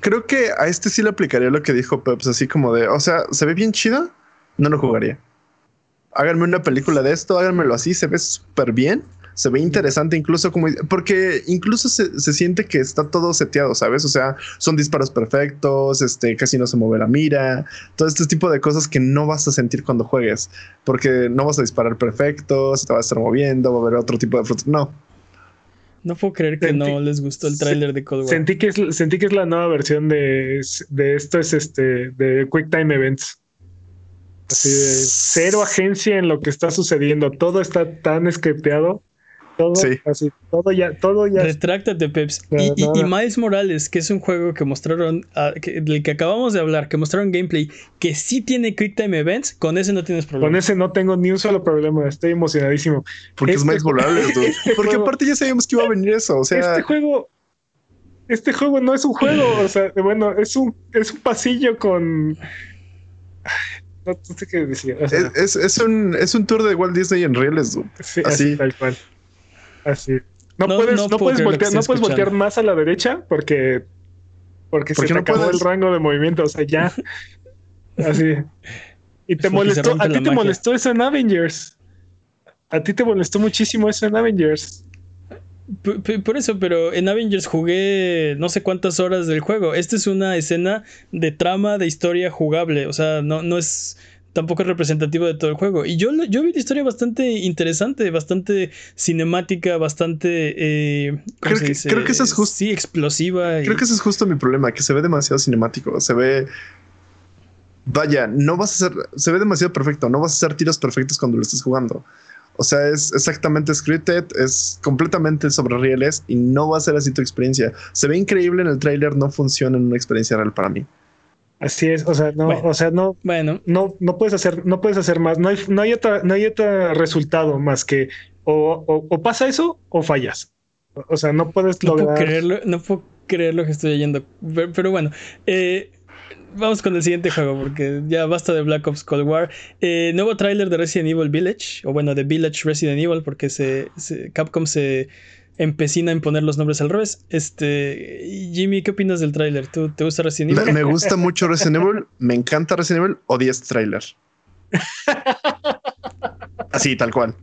creo que a este sí le aplicaría lo que dijo Peps, así como de, o sea, se ve bien chido, no lo jugaría. Háganme una película de esto, háganmelo así, se ve súper bien, se ve interesante incluso como, porque incluso se, siente que está todo seteado, ¿sabes? O sea, son disparos perfectos, este, casi no se mueve la mira, todo este tipo de cosas que no vas a sentir cuando juegues, porque no vas a disparar perfecto, se te va a estar moviendo, va a haber otro tipo de frutos, no no puedo creer que no les gustó el tráiler de Cold War. Sentí que, es, sentí que es la nueva versión de, de esto, es este, de Quick Time Events. Así de cero agencia en lo que está sucediendo. Todo está tan scripteado Todo, sí. así, todo ya, todo ya. Retráctate, Peps. y, Miles Morales, que es un juego que mostraron, ah, del que acabamos de hablar, que mostraron gameplay, que sí tiene Quick Time Events, con ese no tienes problema. Con ese no tengo ni un solo problema, estoy emocionadísimo. Porque es este Miles Morales, este Porque aparte ya sabíamos que iba a venir eso, o sea. Este juego, este juego no es un juego, o sea, bueno, es un, es un pasillo con no, sé qué decir. es, un, es un tour de Walt Disney en reales. Sí, así. tal cual. Así. No, puedes, no, puedes voltear, no puedes voltear más a la derecha porque, porque se te acabó el rango de movimiento. O sea, ya. así. Y te molestó, a ti te molestó eso en Avengers. A ti te molestó muchísimo eso en Avengers. Por, eso, pero en Avengers jugué no sé cuántas horas del juego. Esta es una escena de trama, de historia jugable. O sea, no, no es tampoco es representativo de todo el juego. Y yo, yo vi la historia bastante interesante, bastante cinemática, bastante. Eh, creo, que, creo que eso es justo. Sí, explosiva. Creo que ese es justo mi problema, que se ve demasiado cinemático. Se ve. Vaya, no vas a hacer. Se ve demasiado perfecto. No vas a hacer tiros perfectos cuando lo estés jugando. O sea, es exactamente scripted, es completamente sobre rieles y no va a ser así tu experiencia. Se ve increíble en el tráiler, no funciona en una experiencia real para mí. Así es, o sea, no, o sea, no, bueno. no, no puedes hacer, no puedes hacer más, no hay, no hay otra, no hay otro resultado más que o, pasa eso o fallas. O sea, no puedes lograr. Puedo creerlo, no puedo creer lo que estoy oyendo. Pero, bueno, eh, vamos con el siguiente juego, porque ya basta de Black Ops Cold War. Eh, nuevo tráiler de Resident Evil Village, o bueno, de Village Resident Evil, porque se, Capcom se empecina en poner los nombres al revés. Este, Jimmy, ¿qué opinas del tráiler? ¿Tú te gusta Resident Evil? Me, gusta mucho Resident Evil, me encanta Resident Evil, odio este tráiler. Así, tal cual.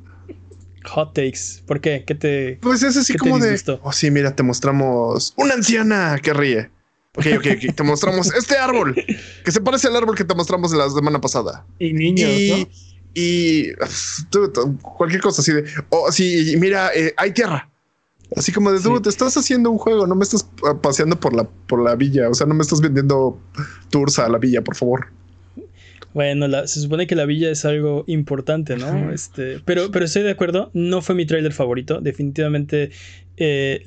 Hot takes. ¿Por qué? ¿Qué te Pues es así como de Oh, sí, mira, te mostramos una anciana que ríe. Ok, ok, ok. Te mostramos este árbol que se parece al árbol que te mostramos la semana pasada. Y niños, y, Y cualquier cosa así de. Oh, sí, mira, eh, hay tierra. Así como de, tú te estás haciendo un juego, no me estás paseando por la, por la villa. O sea, no me estás vendiendo tours a la villa, por favor. Bueno, se supone que la villa es algo importante, ¿no? Este, pero, pero estoy de acuerdo, no fue mi trailer favorito. Definitivamente eh,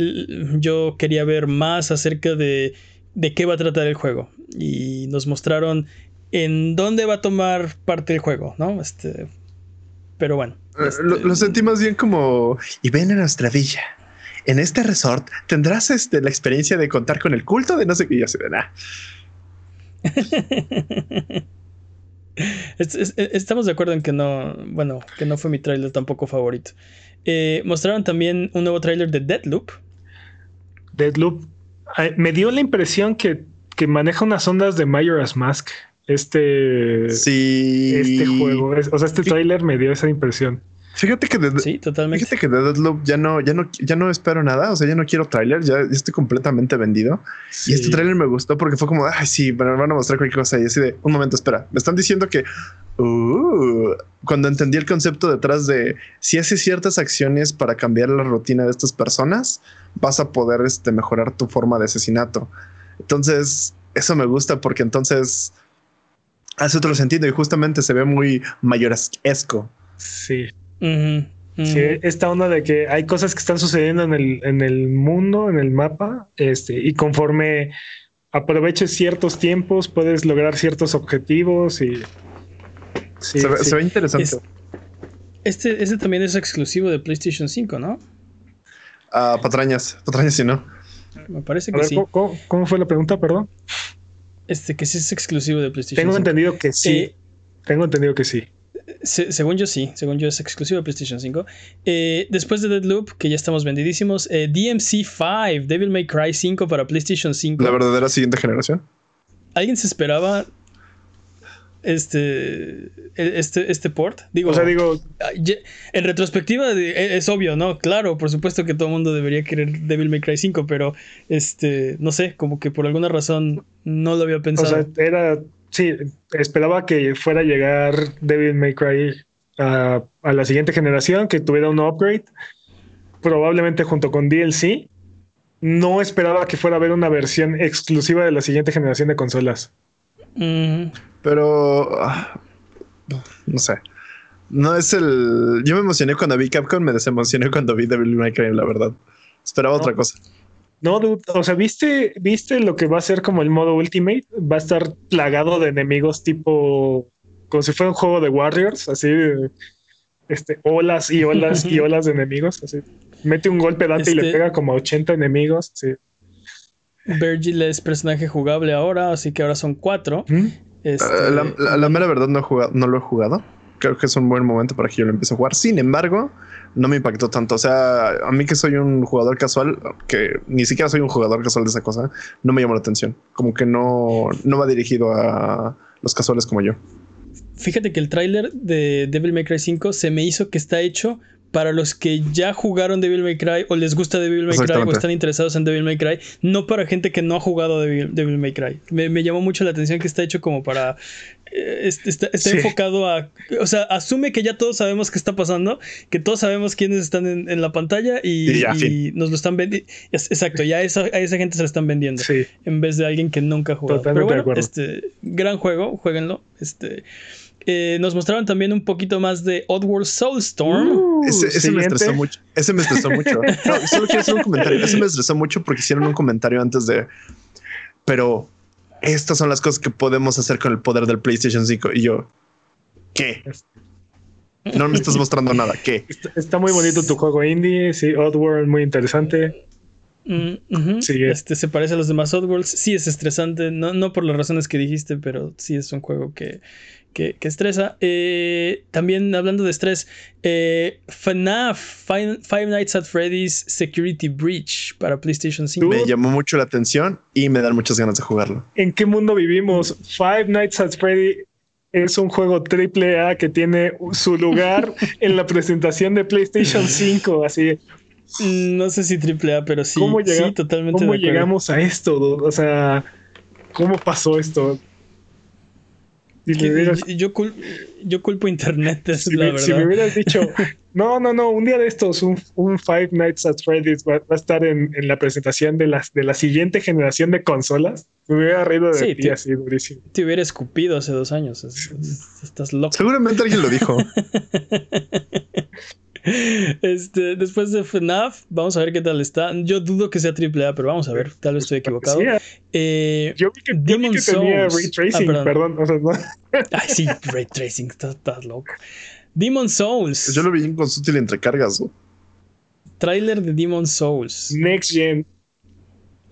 yo quería ver más acerca de de qué va a tratar el juego. Y nos mostraron en dónde va a tomar parte el juego, ¿no? Este, pero bueno. Eh, lo, sentimos sentí más bien como, y ven a nuestra villa. En este resort tendrás este, la experiencia de contar con el culto de no sé qué, ya se de nada. Estamos de acuerdo en que no, bueno, que no fue mi trailer tampoco favorito. Eh, mostraron también un nuevo trailer de Deadloop. Deadloop me dio la impresión que, maneja unas ondas de Majora's Mask. Este, sí. este juego. o sea, este tráiler me dio esa impresión. Fíjate que de, sí, totalmente. Fíjate que de Deadloop ya no, ya no, ya no espero nada. O sea, ya no quiero tráiler, ya, estoy completamente vendido. Y este tráiler me gustó porque fue como, ay, sí, me van a mostrar cualquier cosa. Y así de un momento, espera, me están diciendo que uh", cuando entendí el concepto detrás de si haces ciertas acciones para cambiar la rutina de estas personas, vas a poder este, mejorar tu forma de asesinato. Entonces, eso me gusta porque entonces hace otro sentido y justamente se ve muy mayoresco. Sí. Sí, esta onda de que hay cosas que están sucediendo en el, en el mundo, en el mapa, este, y conforme aproveches ciertos tiempos, puedes lograr ciertos objetivos y. se, ve, interesante. este, este también es exclusivo de PlayStation 5, ¿no? Ah, patrañas, patrañas, si no. Me parece que sí. ¿cómo, fue la pregunta, perdón? Este, que sí es exclusivo de PlayStation Tengo entendido que sí. Eh, Tengo entendido que sí según yo sí, según yo es exclusivo de PlayStation 5. Eh, después de Deadloop, que ya estamos vendidísimos, eh, DMC 5, Devil May Cry 5 para PlayStation 5. La verdadera siguiente generación. ¿Alguien se esperaba este, e, este, este port? Digo, o sea, digo, en retrospectiva e, es obvio, ¿no? Claro, por supuesto que todo el mundo debería querer Devil May Cry 5, pero este, no sé, como que por alguna razón no lo había pensado. O sea, era sí, esperaba que fuera a llegar Devil May Cry a, la siguiente generación, que tuviera un upgrade, probablemente junto con DLC. No esperaba que fuera a haber una versión exclusiva de la siguiente generación de consolas. Pero, ah, no sé. No es el. Yo me emocioné cuando vi Capcom, me desemocioné cuando vi Devil May Cry, la verdad. Esperaba otra cosa. No, o sea, ¿viste, ¿viste lo que va a ser como el modo Ultimate? Va a estar plagado de enemigos tipo. como si fuera un juego de Warriors, así. Este, olas y olas y olas de enemigos. Así. Mete un golpe Dante y le este pega como a 80 enemigos. Sí. Virgil es personaje jugable ahora, así que ahora son cuatro. Este, la, mera verdad no, he jugado, no lo he jugado. Creo que es un buen momento para que yo lo empiece a jugar. Sin embargo, no me impactó tanto. O sea, a mí que soy un jugador casual, que ni siquiera soy un jugador casual de esa cosa, no me llamó la atención. Como que no, no va dirigido a los casuales como yo. Fíjate que el tráiler de Devil May Cry 5 se me hizo que está hecho para los que ya jugaron Devil May Cry o les gusta Devil May Cry o están interesados en Devil May Cry, no para gente que no ha jugado Devil, Devil May Cry. Me, llamó mucho la atención que está hecho como para... Eh, está, enfocado a... O sea, asume que ya todos sabemos qué está pasando, que todos sabemos quiénes están en, la pantalla y, nos lo están vendiendo. Exacto, ya a esa, gente se lo están vendiendo. En vez de alguien que nunca jugado. Pero bueno, este, gran juego, jueguenlo. Este... Eh, nos mostraron también un poquito más de Oddworld Soulstorm. Uh, ese, me estresó mucho. Ese me estresó mucho. No, solo quiero hacer un comentario. Ese me estresó mucho porque hicieron un comentario antes de. Pero estas son las cosas que podemos hacer con el poder del PlayStation 5. Y yo, ¿qué? No me estás mostrando nada. ¿Qué? Está, muy bonito tu juego indie. Sí, Oddworld, muy interesante. Mm, este se parece a los demás Oddworlds. Sí, es estresante. No, no por las razones que dijiste, pero sí es un juego que, que, estresa. Eh, también hablando de estrés, eh, FNAF, Five, Nights at Freddy's Security Breach para PlayStation 5. Me llamó mucho la atención y me dan muchas ganas de jugarlo. ¿En qué mundo vivimos? Five Nights at Freddy es un juego triple A que tiene su lugar en la presentación de PlayStation 5, así. No sé si triple A, pero sí, ¿Cómo sí totalmente. ¿Cómo llegamos a esto? O sea, ¿cómo pasó esto? Yo, yo culpo internet, es si, la verdad. Si me hubieras dicho, no, no, no, un día de estos, un, Five Nights at Freddy's va, a estar en, la presentación de, las, de la siguiente generación de consolas, me hubiera reído de ti así durísimo. Te hubiera escupido hace dos años. estás loco. Seguramente alguien lo dijo. Este, después de FNAF, vamos a ver qué tal está. Yo dudo que sea AAA, pero vamos a ver, tal vez estoy equivocado. Eh, yo vi que, tenía ray tracing, ah, perdón. Ay, sí, ray tracing, estás, loco. Demon Souls. Yo lo vi en sutil entre cargas. Trailer de Demon Souls. Next Gen.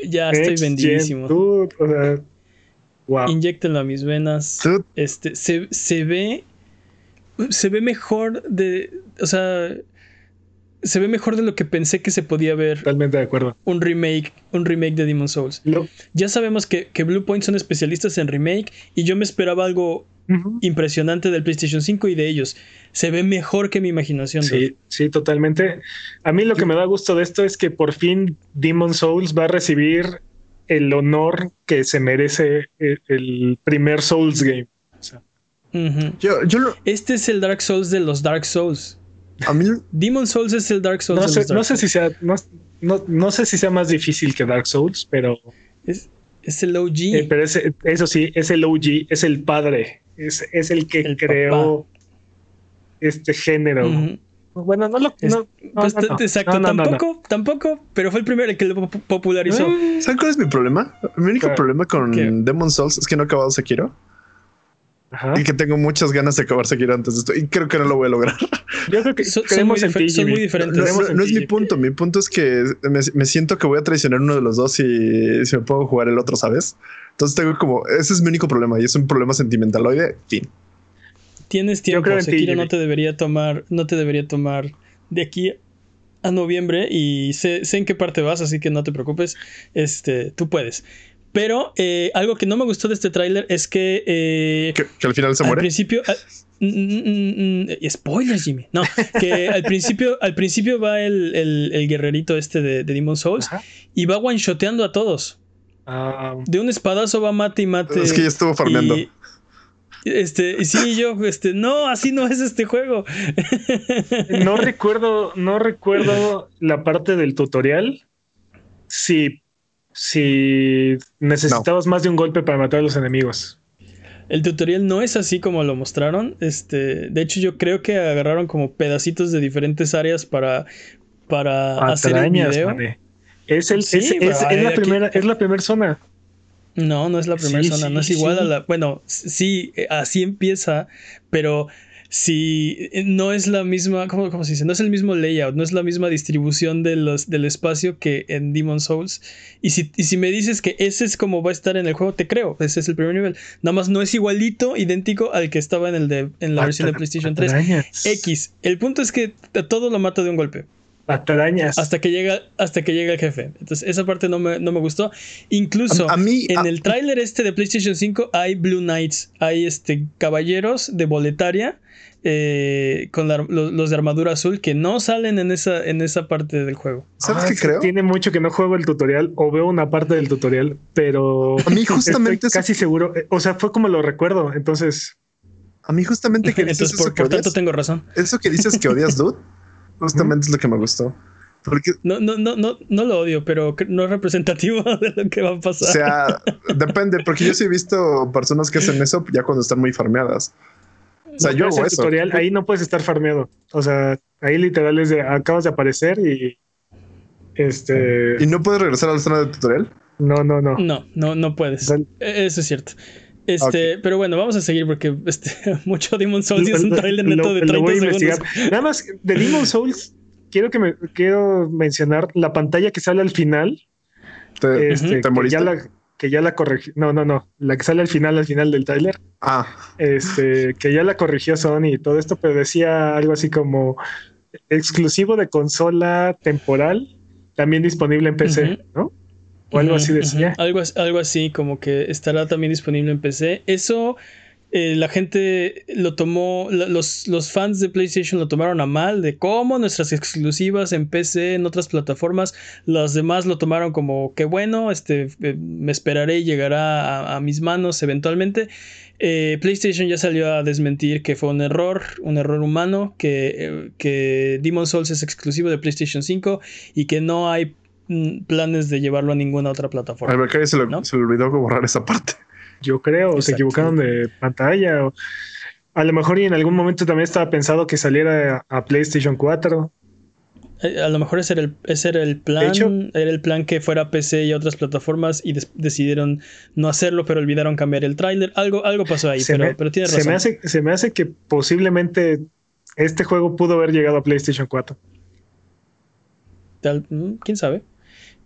Ya estoy vendidísimo. o sea, wow. Inyectenlo a mis venas. Este, se, se ve se ve mejor de. O sea. Se ve mejor de lo que pensé que se podía ver. Totalmente de acuerdo. Un remake, un remake de Demon Souls. Ya sabemos que, que Blue Point son especialistas en remake y yo me esperaba algo impresionante del PlayStation 5 y de ellos. Se ve mejor que mi imaginación. Sí, sí, totalmente. A mí lo que me da gusto de esto es que por fin Demon Souls va a recibir el honor que se merece el, el primer Souls game. O sea, este es el Dark Souls de los Dark Souls. A mí... Demon Souls es el Dark Souls. No, sé, los Dark no sé si sea, no, sé si sea más difícil que Dark Souls, pero es, el OG. Eh, pero eso sí, es el OG, es el padre, es, el que creó este género. Bueno, no lo. No, pues, exacto, tampoco, tampoco, pero fue el primero el que lo popularizó. ¿Saben cuál es mi problema? Mi único problema con Demon Souls es que no he acabado Sekiro. Y que tengo muchas ganas de acabar seguir antes de esto. Y creo que no lo voy a lograr. Yo creo que son, muy, diferentes. No, es mi punto. Mi punto es que me, siento que voy a traicionar uno de los dos y si me puedo jugar el otro, ¿sabes? Entonces tengo como, ese es mi único problema y es un problema sentimental. Oye, fin. Tienes tiempo. Sekiro no te debería tomar, no te debería tomar de aquí a noviembre y sé, sé en qué parte vas, así que no te preocupes. Este, tú puedes. Pero eh, algo que no me gustó de este tráiler es que, eh, que, al final se muere. Al principio. Mm, mm, mm, spoilers, Jimmy. No, que al principio, al principio va el, el, guerrerito este de, de Demon Souls y va one-shoteando a todos. Ah. De un espadazo va mate y mate. Es que ya estuvo farmeando. Y, este, y sí, yo, este, no, así no es este juego. No recuerdo, no recuerdo la parte del tutorial. Sí, si necesitabas más de un golpe para matar a los enemigos. El tutorial no es así como lo mostraron. Este, de hecho, yo creo que agarraron como pedacitos de diferentes áreas para, para hacer el video. Es, el, es, la primera, es la primera zona. No, no es la primera zona, no es igual a la. Bueno, sí, así empieza, pero si eh, no es la misma, ¿cómo, ¿cómo, se dice? No es el mismo layout, no es la misma distribución de los, del espacio que en Demon Souls. Y si, y si me dices que ese es como va a estar en el juego, te creo, ese es el primer nivel. Nada más no es igualito, idéntico al que estaba en, el de, en la versión de PlayStation 3. X. El punto es que todo lo mata de un golpe. Hasta que llega, hasta que llega el jefe. Entonces, esa parte no me, no me gustó. Incluso a, mí, en el tráiler este de PlayStation 5 hay Blue Knights, hay este caballeros de boletaria eh, con los, de armadura azul que no salen en esa, en esa parte del juego. ¿Sabes ah, qué creo? Tiene mucho que no juego el tutorial o veo una parte del tutorial, pero a mí justamente casi seguro, eh, o sea, fue como lo recuerdo, entonces a mí justamente que dices por, por tanto tengo razón. Eso que dices que odias Dude, justamente es lo que me gustó. Porque, no, no, no, no, no lo odio, pero no es representativo de lo que va a pasar. O sea, depende, porque yo sí he visto personas que hacen eso ya cuando están muy farmeadas. O sea, yo hago eso. Tutorial, ahí no puedes estar farmeado. O sea, ahí literal es de acabas de aparecer y este. ¿Y no puedes regresar a la zona de tutorial? No, no, no. No, no, no puedes. E, eso es cierto. Este, pero bueno, vamos a seguir porque este, mucho Demon Souls es un trailer neto de 30 segundos. Nada más de Demon Souls, quiero que me quiero mencionar la pantalla que sale al final. ¿Te, este, ya la, que ya la corrigió. No, no, no. La que sale al final, al final del trailer. Ah. Este, que ya la corrigió Sony y todo esto, pero decía algo así como exclusivo de consola temporal, también disponible en PC, ¿no? O algo así decía. algo, algo así, como que estará también disponible en PC. Eso eh, la gente lo tomó, los, los, fans de PlayStation lo tomaron a mal, de cómo nuestras exclusivas en PC, en otras plataformas, los demás lo tomaron como que bueno, este, eh, me esperaré y llegará a, mis manos eventualmente. Eh, PlayStation ya salió a desmentir que fue un error, un error humano, que, que Demon Souls es exclusivo de PlayStation 5 y que no hay mm, planes de llevarlo a ninguna otra plataforma. A ver, se, se le olvidó borrar esa parte yo creo, o se equivocaron de pantalla. O a lo mejor y en algún momento también estaba pensado que saliera a, PlayStation 4. Eh, a lo mejor ese era el, ese era el plan. era el plan que fuera PC y otras plataformas y decidieron no hacerlo, pero olvidaron cambiar el tráiler. Algo, algo pasó ahí, pero, pero tiene razón. Se me, hace, se me hace que posiblemente este juego pudo haber llegado a PlayStation 4. Mm, ¿Quién sabe?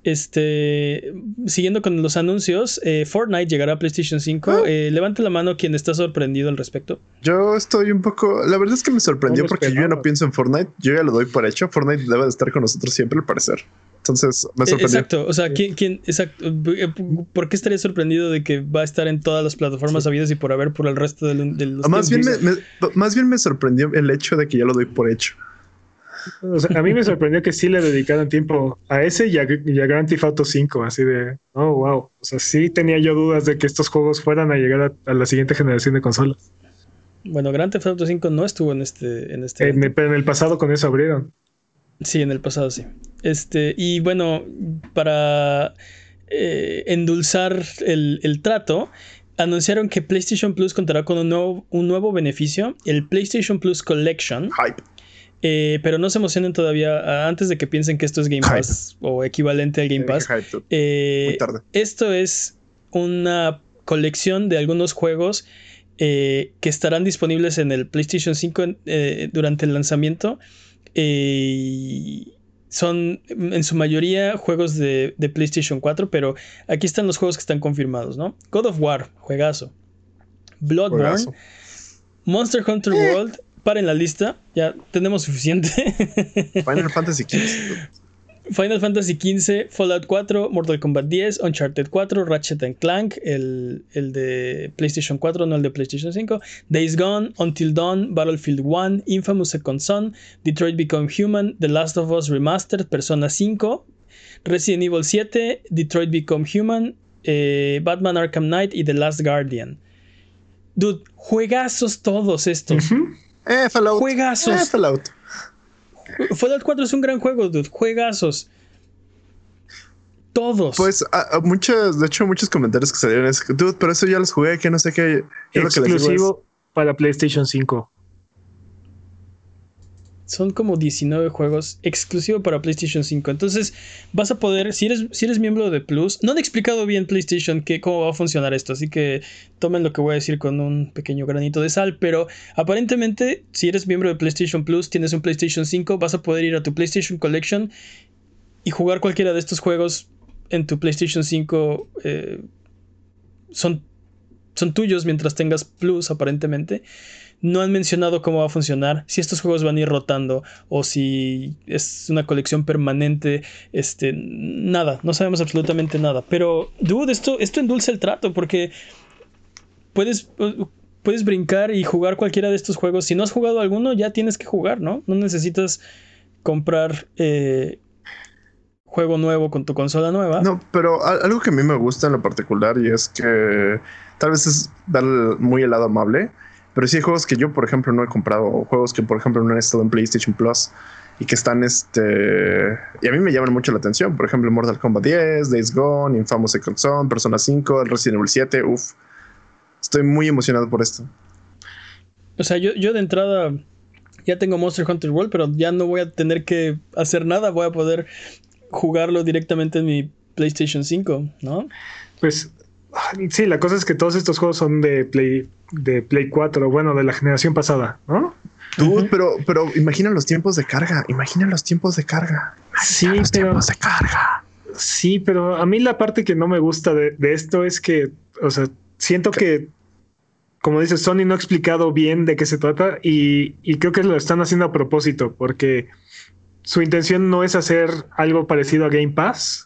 Este, siguiendo con los anuncios, eh, Fortnite llegará a PlayStation 5. Ah. Eh, levante la mano quien está sorprendido al respecto. Yo estoy un poco. La verdad es que me sorprendió porque yo ya no pienso en Fortnite. Yo ya lo doy por hecho. Fortnite debe de estar con nosotros siempre, al parecer. Entonces me eh, sorprendió. Exacto. O sea, ¿quién, quién, exacto, ¿por qué estaría sorprendido de que va a estar en todas las plataformas habidas y por haber por el resto de, los. Más bien, más bien me sorprendió el hecho de que ya lo doy por hecho a mí me sorprendió que sí le dedicaran tiempo a ese y a, Grand Theft Auto 5, así de, oh, wow. O sea, sí tenía yo dudas de que estos juegos fueran a llegar a, la siguiente generación de consolas. Bueno, Grand Theft Auto 5 no estuvo en este. En este pero en el pasado con eso abrieron. Sí, en el pasado sí. Este, y bueno, para eh, endulzar el, el trato, anunciaron que PlayStation Plus contará con un nuevo, un nuevo beneficio, el PlayStation Plus Collection. Hype. Eh, pero no se emocionen todavía ah, antes de que piensen que esto es Game Pass o equivalente al Game Pass. Eh, esto es una colección de algunos juegos eh, que estarán disponibles en el PlayStation 5 durante el lanzamiento. son en su mayoría juegos de, PlayStation 4, pero aquí están los juegos que están confirmados, ¿no? God of War, juegazo. Bloodborne, Monster Hunter World, paren la lista, ya tenemos suficiente. Final Fantasy XV. Final Fantasy XV, Fallout 4, Mortal Kombat 10, Uncharted 4, Ratchet Clank, el, el, de PlayStation 4, no el de PlayStation 5, Days Gone, Until Dawn, Battlefield 1, Infamous Second Son, Detroit Become Human, The Last of Us Remastered, Persona 5, Resident Evil 7, Detroit Become Human, eh, Batman Arkham Knight y The Last Guardian. Dude, juegazos todos estos. Eh, Fallout. Juegazos. Eh, Fallout. Fallout 4 es un gran juego, dude. Juegazos. Todos. Pues a, muchos, de hecho, muchos comentarios que salieron es, dude, pero eso ya los jugué, que no sé qué. Exclusivo para PlayStation 5. Son como 19 juegos exclusivos para PlayStation 5. Entonces vas a poder, si eres, si eres miembro de Plus, no han explicado bien PlayStation que, cómo va a funcionar esto, así que tomen lo que voy a decir con un pequeño granito de sal, pero aparentemente si eres miembro de PlayStation Plus, tienes un PlayStation 5, vas a poder ir a tu PlayStation Collection y jugar cualquiera de estos juegos en tu PlayStation 5. Eh, son, son tuyos mientras tengas Plus aparentemente. No han mencionado cómo va a funcionar, si estos juegos van a ir rotando o si es una colección permanente, este, nada, no sabemos absolutamente nada. Pero, dude, esto, esto endulza el trato porque puedes, puedes brincar y jugar cualquiera de estos juegos. Si no has jugado alguno, ya tienes que jugar, ¿no? No necesitas comprar eh, juego nuevo con tu consola nueva. No, pero algo que a mí me gusta en lo particular y es que tal vez es dar muy helado amable pero sí hay juegos que yo, por ejemplo, no he comprado, juegos que, por ejemplo, no han estado en PlayStation Plus y que están, este, y a mí me llaman mucho la atención. Por ejemplo, Mortal Kombat 10, Days Gone, Infamous Second Son, Persona 5, Resident Evil 7, uff. Estoy muy emocionado por esto. O sea, yo, yo de entrada ya tengo Monster Hunter World, pero ya no voy a tener que hacer nada, voy a poder jugarlo directamente en mi PlayStation 5, ¿no? Pues sí, la cosa es que todos estos juegos son de Play de Play 4, bueno, de la generación pasada, ¿no? Tú, pero, pero imagina los tiempos de carga, imagina los tiempos de carga. Sí, los tiempos de carga. Sí, pero a mí la parte que no me gusta de, esto es que, o sea, siento que, como dices, Sony no ha explicado bien de qué se trata y, y creo que lo están haciendo a propósito, porque su intención no es hacer algo parecido a Game Pass,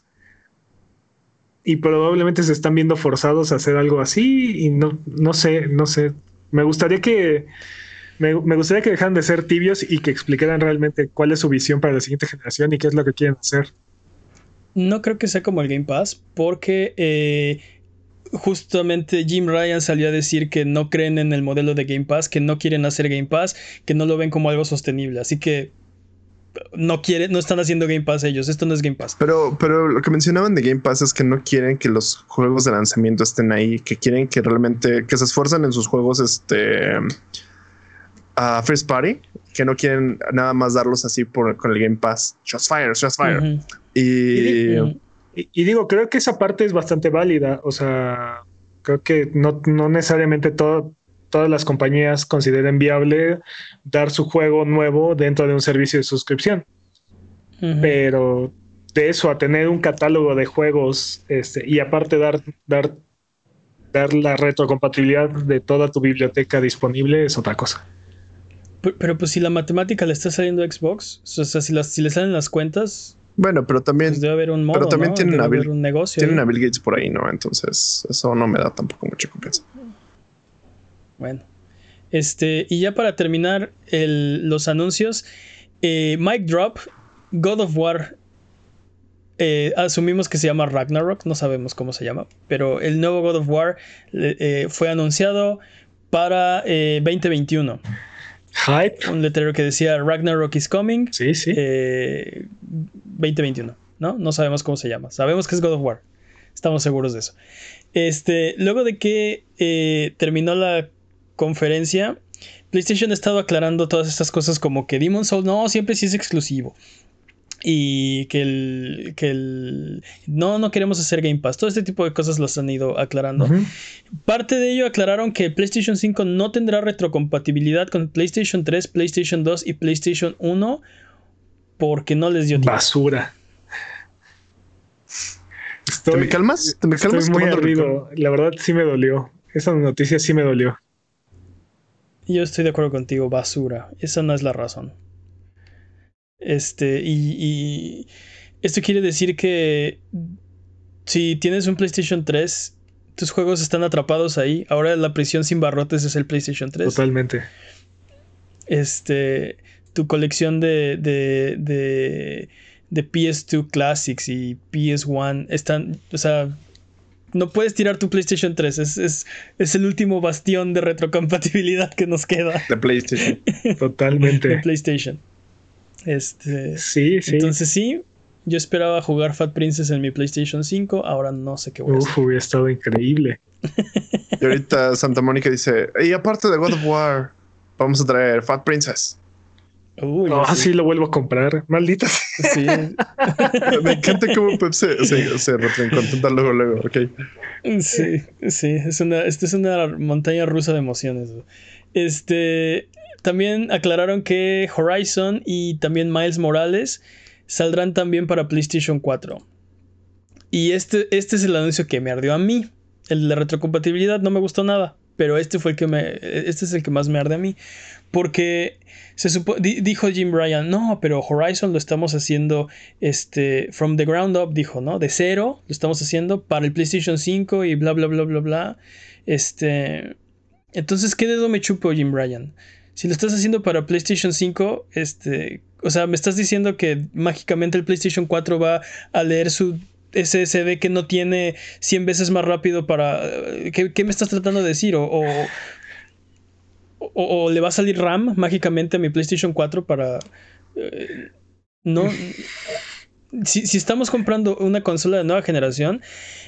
y probablemente se están viendo forzados a hacer algo así y no, no sé, no sé. Me gustaría que me, gustaría que dejaran de ser tibios y que explicaran realmente cuál es su visión para la siguiente generación y qué es lo que quieren hacer. No creo que sea como el Game Pass, porque eh, justamente Jim Ryan salió a decir que no creen en el modelo de Game Pass, que no quieren hacer Game Pass, que no lo ven como algo sostenible. Así que no quieren, no están haciendo Game Pass ellos. Esto no es Game Pass. Pero, pero lo que mencionaban de Game Pass es que no quieren que los juegos de lanzamiento estén ahí, que quieren que realmente, que se esfuerzan en sus juegos, este, a First Party, que no quieren nada más darlos así por, con el Game Pass. Just Fire, Just Fire. y, y, digo, creo que esa parte es bastante válida. O sea, creo que no, no necesariamente todo, todas las compañías consideren viable dar su juego nuevo dentro de un servicio de suscripción. Pero de eso a tener un catálogo de juegos este, y aparte dar, dar, dar la retrocompatibilidad de toda tu biblioteca disponible es otra cosa. Pero, pues si la matemática le está saliendo a Xbox, o sea, si, las, si le salen las cuentas, bueno, pero también. Pues debe haber un modo, pero también tienen, a Bill, un negocio tienen a Bill Gates por ahí, ¿no? Entonces, eso no me da tampoco mucha confianza. Bueno. Este, y ya para terminar los anuncios, eh, Mike Drop, God of War, eh, asumimos que se llama Ragnarok, no sabemos cómo se llama, pero el nuevo God of War eh, fue anunciado para 2021. Hype. Un letrero que decía Ragnarok is coming. Sí, sí. 2021, ¿no? No sabemos cómo se llama. Sabemos que es God of War. Estamos seguros de eso. Este, luego de que terminó la conferencia, PlayStation ha estado aclarando todas estas cosas como que Demon Souls no, siempre sí es exclusivo. Y que el, que el... No, no queremos hacer Game Pass. Todo este tipo de cosas las han ido aclarando. Parte de ello aclararon que PlayStation 5 no tendrá retrocompatibilidad con PlayStation 3, PlayStation 2 y PlayStation 1 porque no les dio tiempo. Basura. ¿Te me calmas? ¿Te me calmas? Estoy muy La verdad sí me dolió. Esa noticia sí me dolió. Yo estoy de acuerdo contigo, basura. Esa no es la razón. Este, y, esto quiere decir que si tienes un PlayStation 3, tus juegos están atrapados ahí. Ahora la prisión sin barrotes es el PlayStation 3. Totalmente. Este, tu colección de, de, de, de PS2 Classics y PS1 están, o sea, no puedes tirar tu PlayStation 3. Es, es, el último bastión de retrocompatibilidad que nos queda. De PlayStation. Totalmente. De PlayStation. Este, sí, sí. Entonces sí, Yo esperaba jugar Fat Princess en mi PlayStation 5, ahora no sé qué voy a Uf, hubiera estado increíble. Y ahorita Santa Mónica dice, y aparte de God of War, vamos a traer Fat Princess. Uy, Ah, sí, lo vuelvo a comprar. Maldita. Sí, Me encanta cómo se, se, luego, luego, ok. sí, sí, es una, esta es una montaña rusa de emociones. Este, también aclararon que Horizon y también Miles Morales saldrán también para PlayStation 4. Y este, este es el anuncio que me ardió a mí. El de la retrocompatibilidad no me gustó nada, pero este fue el que me, este es el que más me arde a mí, porque se supo, di- dijo Jim Ryan, no, pero Horizon lo estamos haciendo, este, from the ground up, dijo, ¿no? De cero, lo estamos haciendo para el PlayStation 5 y bla, bla, bla, bla, bla. Este, entonces, ¿qué dedo me chupo, Jim Ryan? Si lo estás haciendo para PlayStation 5, este, o sea, me estás diciendo que mágicamente el PlayStation 4 va a leer su SSD que no tiene 100 veces más rápido para... ¿Qué, qué me estás tratando de decir? O, o- o le va a salir RAM mágicamente a mi PlayStation 4 para... eh, no... Si, si estamos comprando una consola de nueva generación,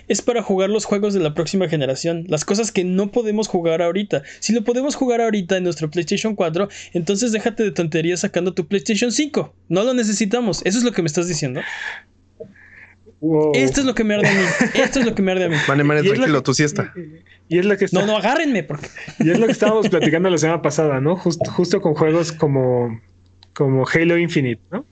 es para jugar los juegos de la próxima generación. Las cosas que no podemos jugar ahorita. Si lo podemos jugar ahorita en nuestro PlayStation 4, entonces déjate de tonterías sacando tu PlayStation 5. No lo necesitamos. Eso es lo que me estás diciendo. Wow. Esto es lo que me arde a mí. Esto es lo que me arde a mí. Mane, Mane, Y es lo tranquilo, que- tu siesta. Y es lo que está- No, no, agárrenme. Porque... y es lo que estábamos platicando la semana pasada, ¿no? Justo, justo con juegos como, como Halo Infinite, ¿no?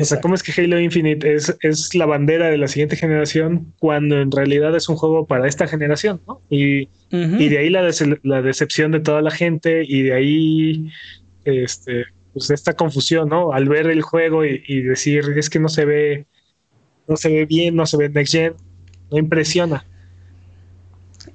O sea, ¿cómo es que Halo Infinite es, es la bandera de la siguiente generación cuando en realidad es un juego para esta generación, ¿no? Y, y de ahí la, dece- la decepción de toda la gente y de ahí este, pues esta confusión, ¿no? Al ver el juego y, y decir, es que no se ve, no se ve bien, no se ve next gen, no impresiona.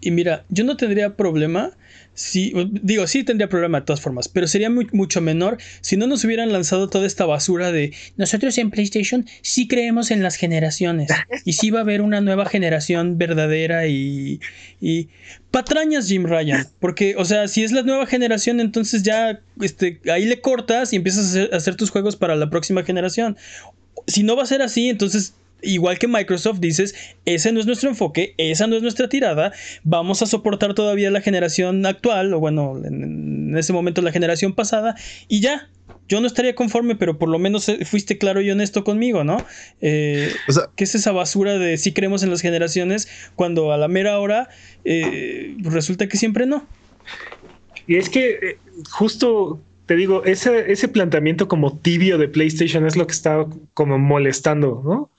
Y mira, yo no tendría problema si, digo, sí tendría problema de todas formas, pero sería mucho menor si no nos hubieran lanzado toda esta basura de nosotros en PlayStation sí creemos en las generaciones y sí va a haber una nueva generación verdadera y, y patrañas Jim Ryan, porque, o sea, si es la nueva generación, entonces ya este, ahí le cortas y empiezas a hacer tus juegos para la próxima generación. Si no va a ser así, entonces igual que Microsoft dices, ese no es nuestro enfoque, esa no es nuestra tirada, vamos a soportar todavía la generación actual, o bueno, en, en ese momento la generación pasada, y ya. Yo no estaría conforme, pero por lo menos eh, fuiste claro y honesto conmigo, ¿no? Eh, O sea, ¿Qué es esa basura de si creemos en las generaciones cuando a la mera hora eh, resulta que siempre no? Y es que eh, justo te digo, ese, ese planteamiento como tibio de PlayStation es lo que está como molestando, ¿no?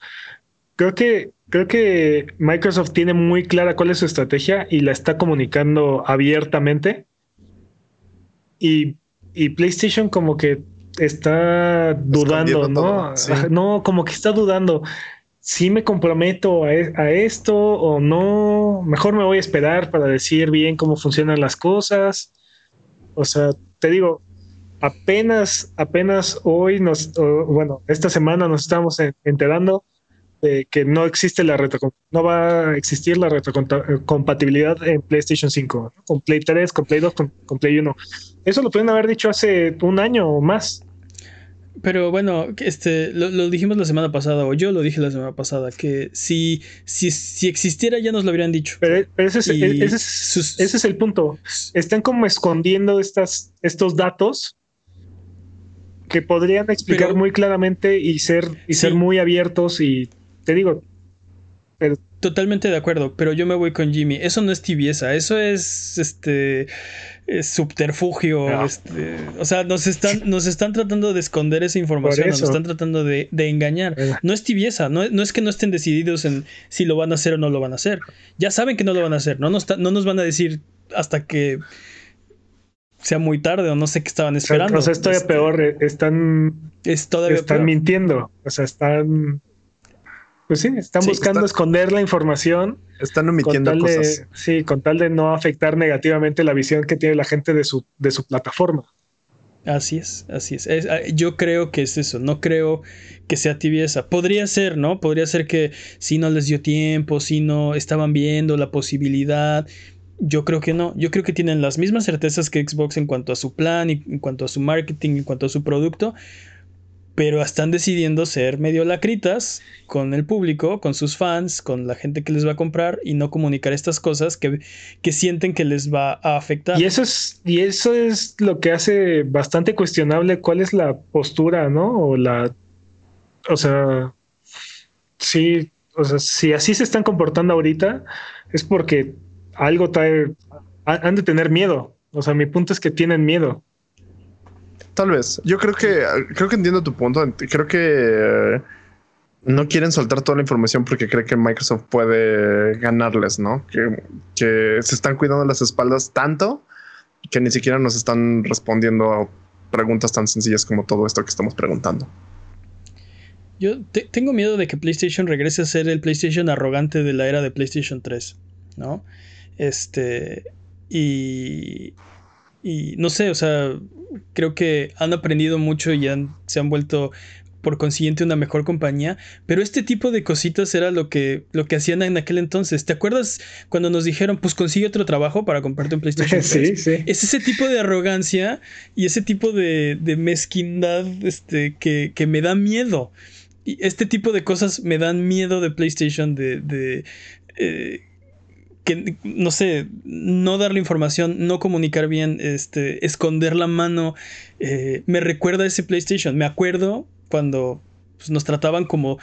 Creo que, creo que Microsoft tiene muy clara cuál es su estrategia y la está comunicando abiertamente. Y, y PlayStation como que está dudando, ¿no? sí. No, como que está dudando. Si me comprometo a, e- a esto o no, mejor me voy a esperar para decir bien cómo funcionan las cosas. O sea, te digo, apenas, apenas hoy nos, o, bueno, esta semana nos estamos en- enterando de que no existe la no va a existir la retrocompatibilidad en PlayStation 5, ¿no? con Play 3, con Play 2, con, con Play 1. Eso lo pueden haber dicho hace un año o más. Pero bueno, este, lo, lo dijimos la semana pasada, o yo lo dije la semana pasada, que si, si, si existiera ya nos lo habrían dicho. Pero, pero ese, es, Y ese, es, sus- ese es el punto. Están como escondiendo estas, estos datos que podrían explicar Pero- muy claramente y ser, y ser muy abiertos y te digo, Totalmente de acuerdo, pero yo me voy con Jimmy. Eso no es tibieza, eso es este es subterfugio. No. este, o sea, nos están, nos están tratando de esconder esa información, nos están tratando de, de engañar. Eh. No es tibieza, no, no es que no estén decididos en si lo van a hacer o no lo van a hacer. Ya saben que no lo van a hacer, no nos, no nos van a decir hasta que sea muy tarde o no sé qué estaban esperando. o sea, es todavía Este, peor, eh, están, Es todavía están peor. mintiendo, o sea, están, pues sí, están Sí, buscando esconder la información están con omitiendo tal cosas. de, sí, con tal de no afectar negativamente la visión que tiene la gente de su, de su plataforma. Así es, así es. Es- ah, Yo creo que es eso, no creo que sea tibieza. Podría ser, ¿no? Podría ser que si no les dio tiempo, si no estaban viendo la posibilidad. Yo creo que no. Yo creo que tienen las mismas certezas que Xbox en cuanto a su plan, y en cuanto a su marketing, en cuanto a su producto. Pero están decidiendo ser medio lacritas con el público, con sus fans, con la gente que les va a comprar y no comunicar estas cosas que, que sienten que les va a afectar. Y eso es, y eso es lo que hace bastante cuestionable cuál es la postura, ¿no? O la, o sea, sí, o sea, si así se están comportando ahorita, es porque algo trae, han de tener miedo. O sea, mi punto es que tienen miedo. Tal vez. Yo creo que creo que entiendo tu punto. Creo que eh, no quieren soltar toda la información porque cree que Microsoft puede ganarles, ¿no? Que, que se están cuidando las espaldas tanto que ni siquiera nos están respondiendo a preguntas tan sencillas como todo esto que estamos preguntando. Yo tengo miedo de que PlayStation regrese a ser el PlayStation arrogante de la era de PlayStation 3, ¿no? Este. Y. Y no sé, o sea, creo que han aprendido mucho y se han vuelto por consiguiente una mejor compañía, pero este tipo de cositas era lo que, lo que hacían en aquel entonces. ¿Te acuerdas cuando nos dijeron, pues consigue otro trabajo para comprarte un PlayStation 3? Sí, sí. Es ese tipo de arrogancia y ese tipo de, de mezquindad este, que, que, me da miedo. Y este tipo de cosas me dan miedo de PlayStation, de... de eh, que, no sé, no darle información, no comunicar bien, este, esconder la mano, eh, me recuerda a ese PlayStation. Me acuerdo cuando pues, nos trataban como,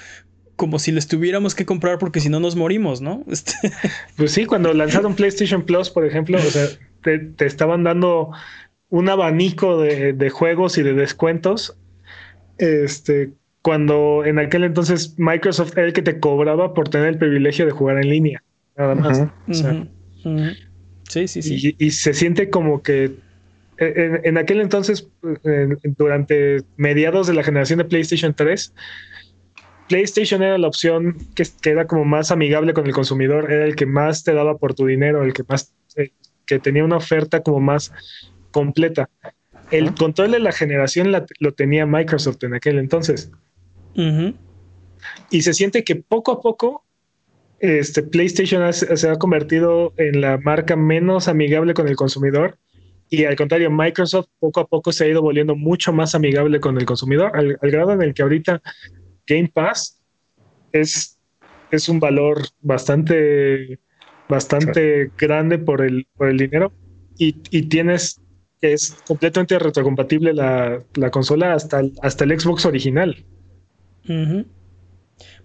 como si les tuviéramos que comprar porque si no nos morimos, ¿no? Este... Pues sí, cuando lanzaron PlayStation Plus, por ejemplo, o sea, te, estaban dando un abanico de, de, juegos y de descuentos. Este, cuando en aquel entonces Microsoft era el que te cobraba por tener el privilegio de jugar en línea nada más. Sí, sí, sí. Y, se siente como que en, aquel entonces, durante mediados de la generación de PlayStation 3, PlayStation era la opción que, era como más amigable con el consumidor, era el que más te daba por tu dinero, el que más eh, que tenía una oferta como más completa. El control de la generación lo tenía Microsoft en aquel entonces. Y se siente que poco a poco este, PlayStation se ha convertido en la marca menos amigable con el consumidor y al contrario, Microsoft poco a poco se ha ido volviendo mucho más amigable con el consumidor, al, grado en el que ahorita Game Pass es, es un valor bastante, bastante grande por el, por el dinero y, y tienes es completamente retrocompatible la, la consola hasta el, hasta el Xbox original.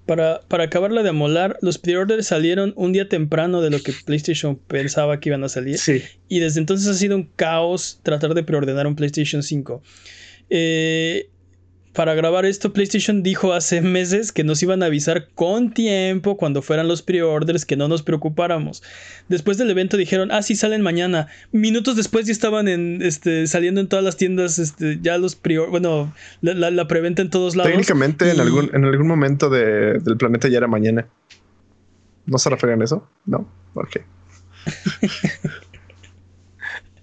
Para, para acabarla de amolar, los pre-orders salieron un día temprano de lo que PlayStation pensaba que iban a salir. Sí. Y desde entonces ha sido un caos tratar de preordenar un PlayStation 5. Eh, para grabar esto, PlayStation dijo hace meses que nos iban a avisar con tiempo cuando fueran los pre-orders, que no nos preocupáramos. Después del evento dijeron, ah, sí, salen mañana. Minutos después ya estaban en, este, saliendo en todas las tiendas, este, ya los pre bueno, la, preventa en todos lados. Técnicamente en, algún, en algún momento del planeta ya era mañana. ¿No se referían a eso? No, ok.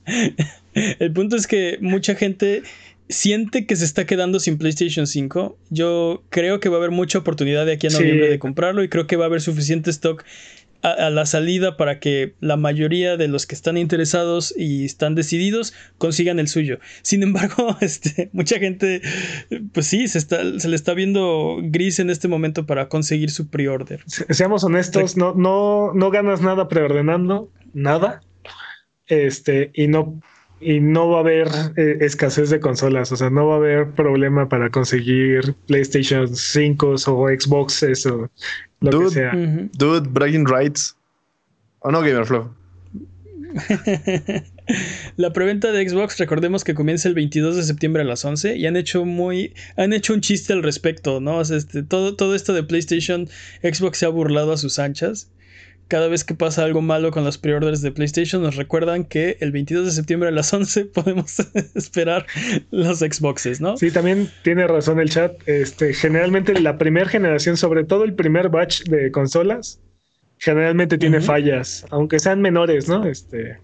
El punto es que mucha gente siente que se está quedando sin PlayStation 5. Yo creo que va a haber mucha oportunidad de aquí a noviembre de comprarlo y creo que va a haber suficiente stock a, la salida para que la mayoría de los que están interesados y están decididos consigan el suyo. Sin embargo, este, mucha gente, pues sí, se, está, se le está viendo gris en este momento para conseguir su pre-order. Seamos honestos, no, no, no ganas nada preordenando, nada. Este, y no y no va a haber eh, escasez de consolas, o sea, no va a haber problema para conseguir PlayStation 5 o Xboxes o lo que sea. Dude, bragging rights. ¿O no, Gamerflow? La preventa de Xbox, recordemos que comienza el 22 de septiembre a las 11 y han hecho muy han hecho un chiste al respecto, ¿no? este, todo, todo esto de PlayStation, Xbox se ha burlado a sus anchas cada vez que pasa algo malo con los preorders de PlayStation, nos recuerdan que el 22 de septiembre a las 11 podemos esperar los Xboxes, ¿no? Sí, también tiene razón el chat. Este, generalmente la primera generación, sobre todo el primer batch de consolas, generalmente tiene fallas, aunque sean menores, ¿no? Este,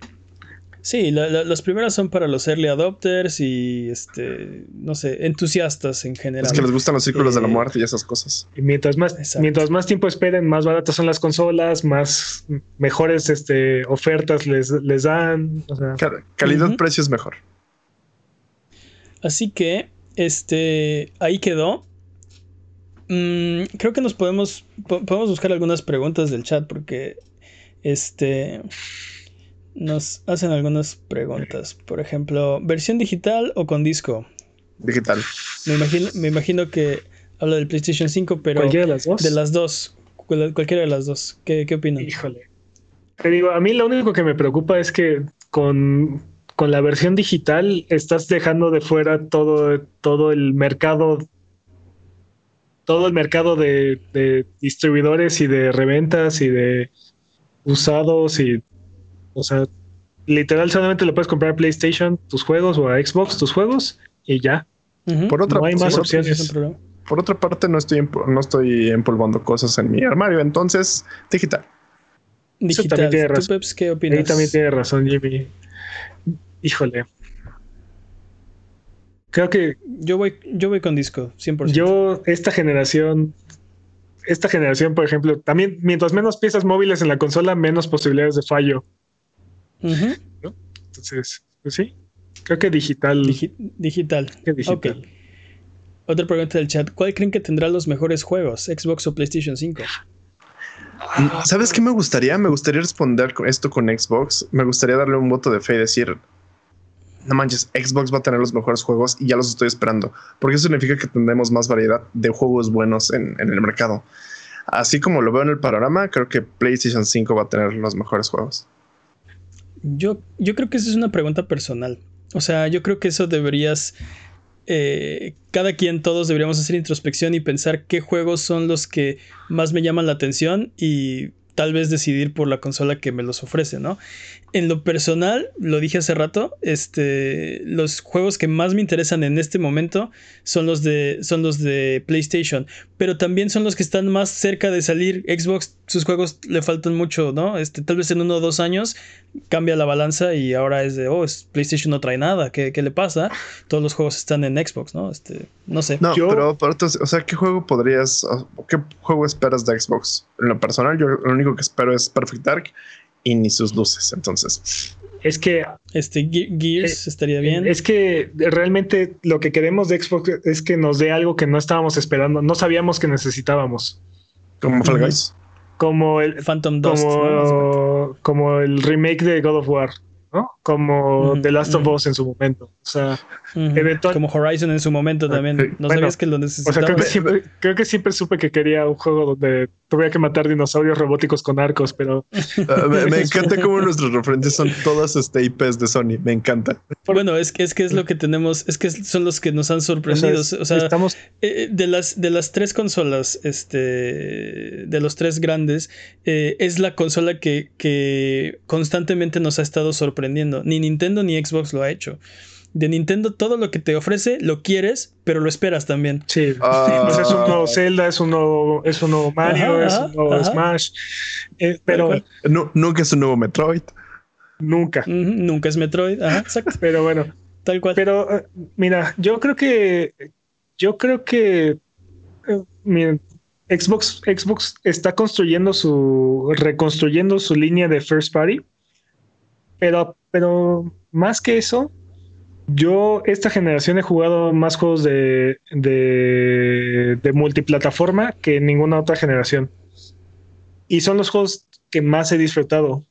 Sí, las primeras son para los early adopters y, este, no sé, entusiastas en general. Es que les gustan los círculos de la eh, muerte y esas cosas. Y mientras más, mientras más tiempo esperen, más baratas son las consolas, más mejores este, ofertas les, les dan. calidad-precio es mejor. Así que este, ahí quedó. Mm, creo que nos podemos, podemos buscar algunas preguntas del chat porque, este, nos hacen algunas preguntas. Por ejemplo, ¿versión digital o con disco? Digital. Me imagino, me imagino que habla del PlayStation 5, pero... ¿Cualquiera de las dos? De las dos. Cualquiera de las dos. ¿Qué, qué opinan? Híjole. Te digo, a mí lo único que me preocupa es que con, con la versión digital estás dejando de fuera todo, todo el mercado todo el mercado de, de, distribuidores y de reventas y de usados y o sea literal solamente le puedes comprar a PlayStation tus juegos o a Xbox tus juegos y ya por otra no hay más opciones por otra parte no estoy no estoy empolvando cosas en mi armario entonces digital Digital. también tiene razón. ¿Qué opinas? Ahí también tiene razón, Jimmy. Híjole. Creo que. Yo voy, yo voy con disco, 100%. Yo, esta generación. Esta generación, por ejemplo, también, mientras menos piezas móviles en la consola, menos posibilidades de fallo. Entonces, pues sí. Creo que digital. digital. Que digital. Otra pregunta del chat. ¿Cuál creen que tendrá los mejores juegos? ¿Xbox o PlayStation 5? ¿Sabes qué me gustaría? Me gustaría responder esto con Xbox. Me gustaría darle un voto de fe y decir, no manches, Xbox va a tener los mejores juegos y ya los estoy esperando, porque eso significa que tendremos más variedad de juegos buenos en, el mercado. Así como lo veo en el panorama, creo que PlayStation 5 va a tener los mejores juegos. Yo, yo creo que esa es una pregunta personal. O sea, yo creo que eso deberías eh, cada quien, todos deberíamos hacer introspección y pensar qué juegos son los que más me llaman la atención y tal vez decidir por la consola que me los ofrece, ¿no? En lo personal, lo dije hace rato, este, los juegos que más me interesan en este momento son los de, son los de PlayStation, pero también son los que están más cerca de salir. Xbox, sus juegos le faltan mucho, ¿no? Este, tal vez en uno o dos años cambia la balanza y ahora es de, oh, PlayStation no trae nada, ¿qué, le pasa? Todos los juegos están en Xbox, ¿no? Este, no sé. No, pero, pero o sea, ¿qué juego podrías, qué juego esperas de Xbox? En lo personal, yo lo único que espero es Perfect Dark y ni sus luces. Entonces, es que este Gears eh, estaría bien. Es que realmente lo que queremos de Xbox es que nos dé algo que no estábamos esperando, no sabíamos que necesitábamos. Como Fall Guys. Como el Phantom Dust, como, como el remake de God of War. ¿no? Como The Last of Us en su momento. O sea, Como Horizon en su momento también. No sabías que lo necesitaba. creo que, siempre, creo que siempre supe que quería un juego donde tuviera que matar dinosaurios robóticos con arcos, pero. Ah, me, encanta cómo nuestros referentes son todas este IPs de Sony. Me encanta. Bueno, es que es que es lo que tenemos, es que son los que nos han sorprendido. O sea, estamos eh, de las de las tres consolas, este, de los tres grandes, eh, es la consola que, que constantemente nos ha estado sorprendiendo. Ni Nintendo ni Xbox lo ha hecho de Nintendo todo lo que te ofrece lo quieres, pero lo esperas también. Sí. Ah. es un nuevo Zelda, es un nuevo, es un nuevo Mario, es un nuevo Smash. Eh, pero nunca es un nuevo Metroid. Nunca. nunca es Metroid. Ajá, exacto. pero bueno. Tal cual. Pero eh, mira, yo creo que yo creo que eh, Xbox, Xbox está construyendo su reconstruyendo su línea de first party. Pero, pero más que eso, yo esta generación he jugado más juegos de, de, multiplataforma que ninguna otra generación. Y son los juegos que más he disfrutado.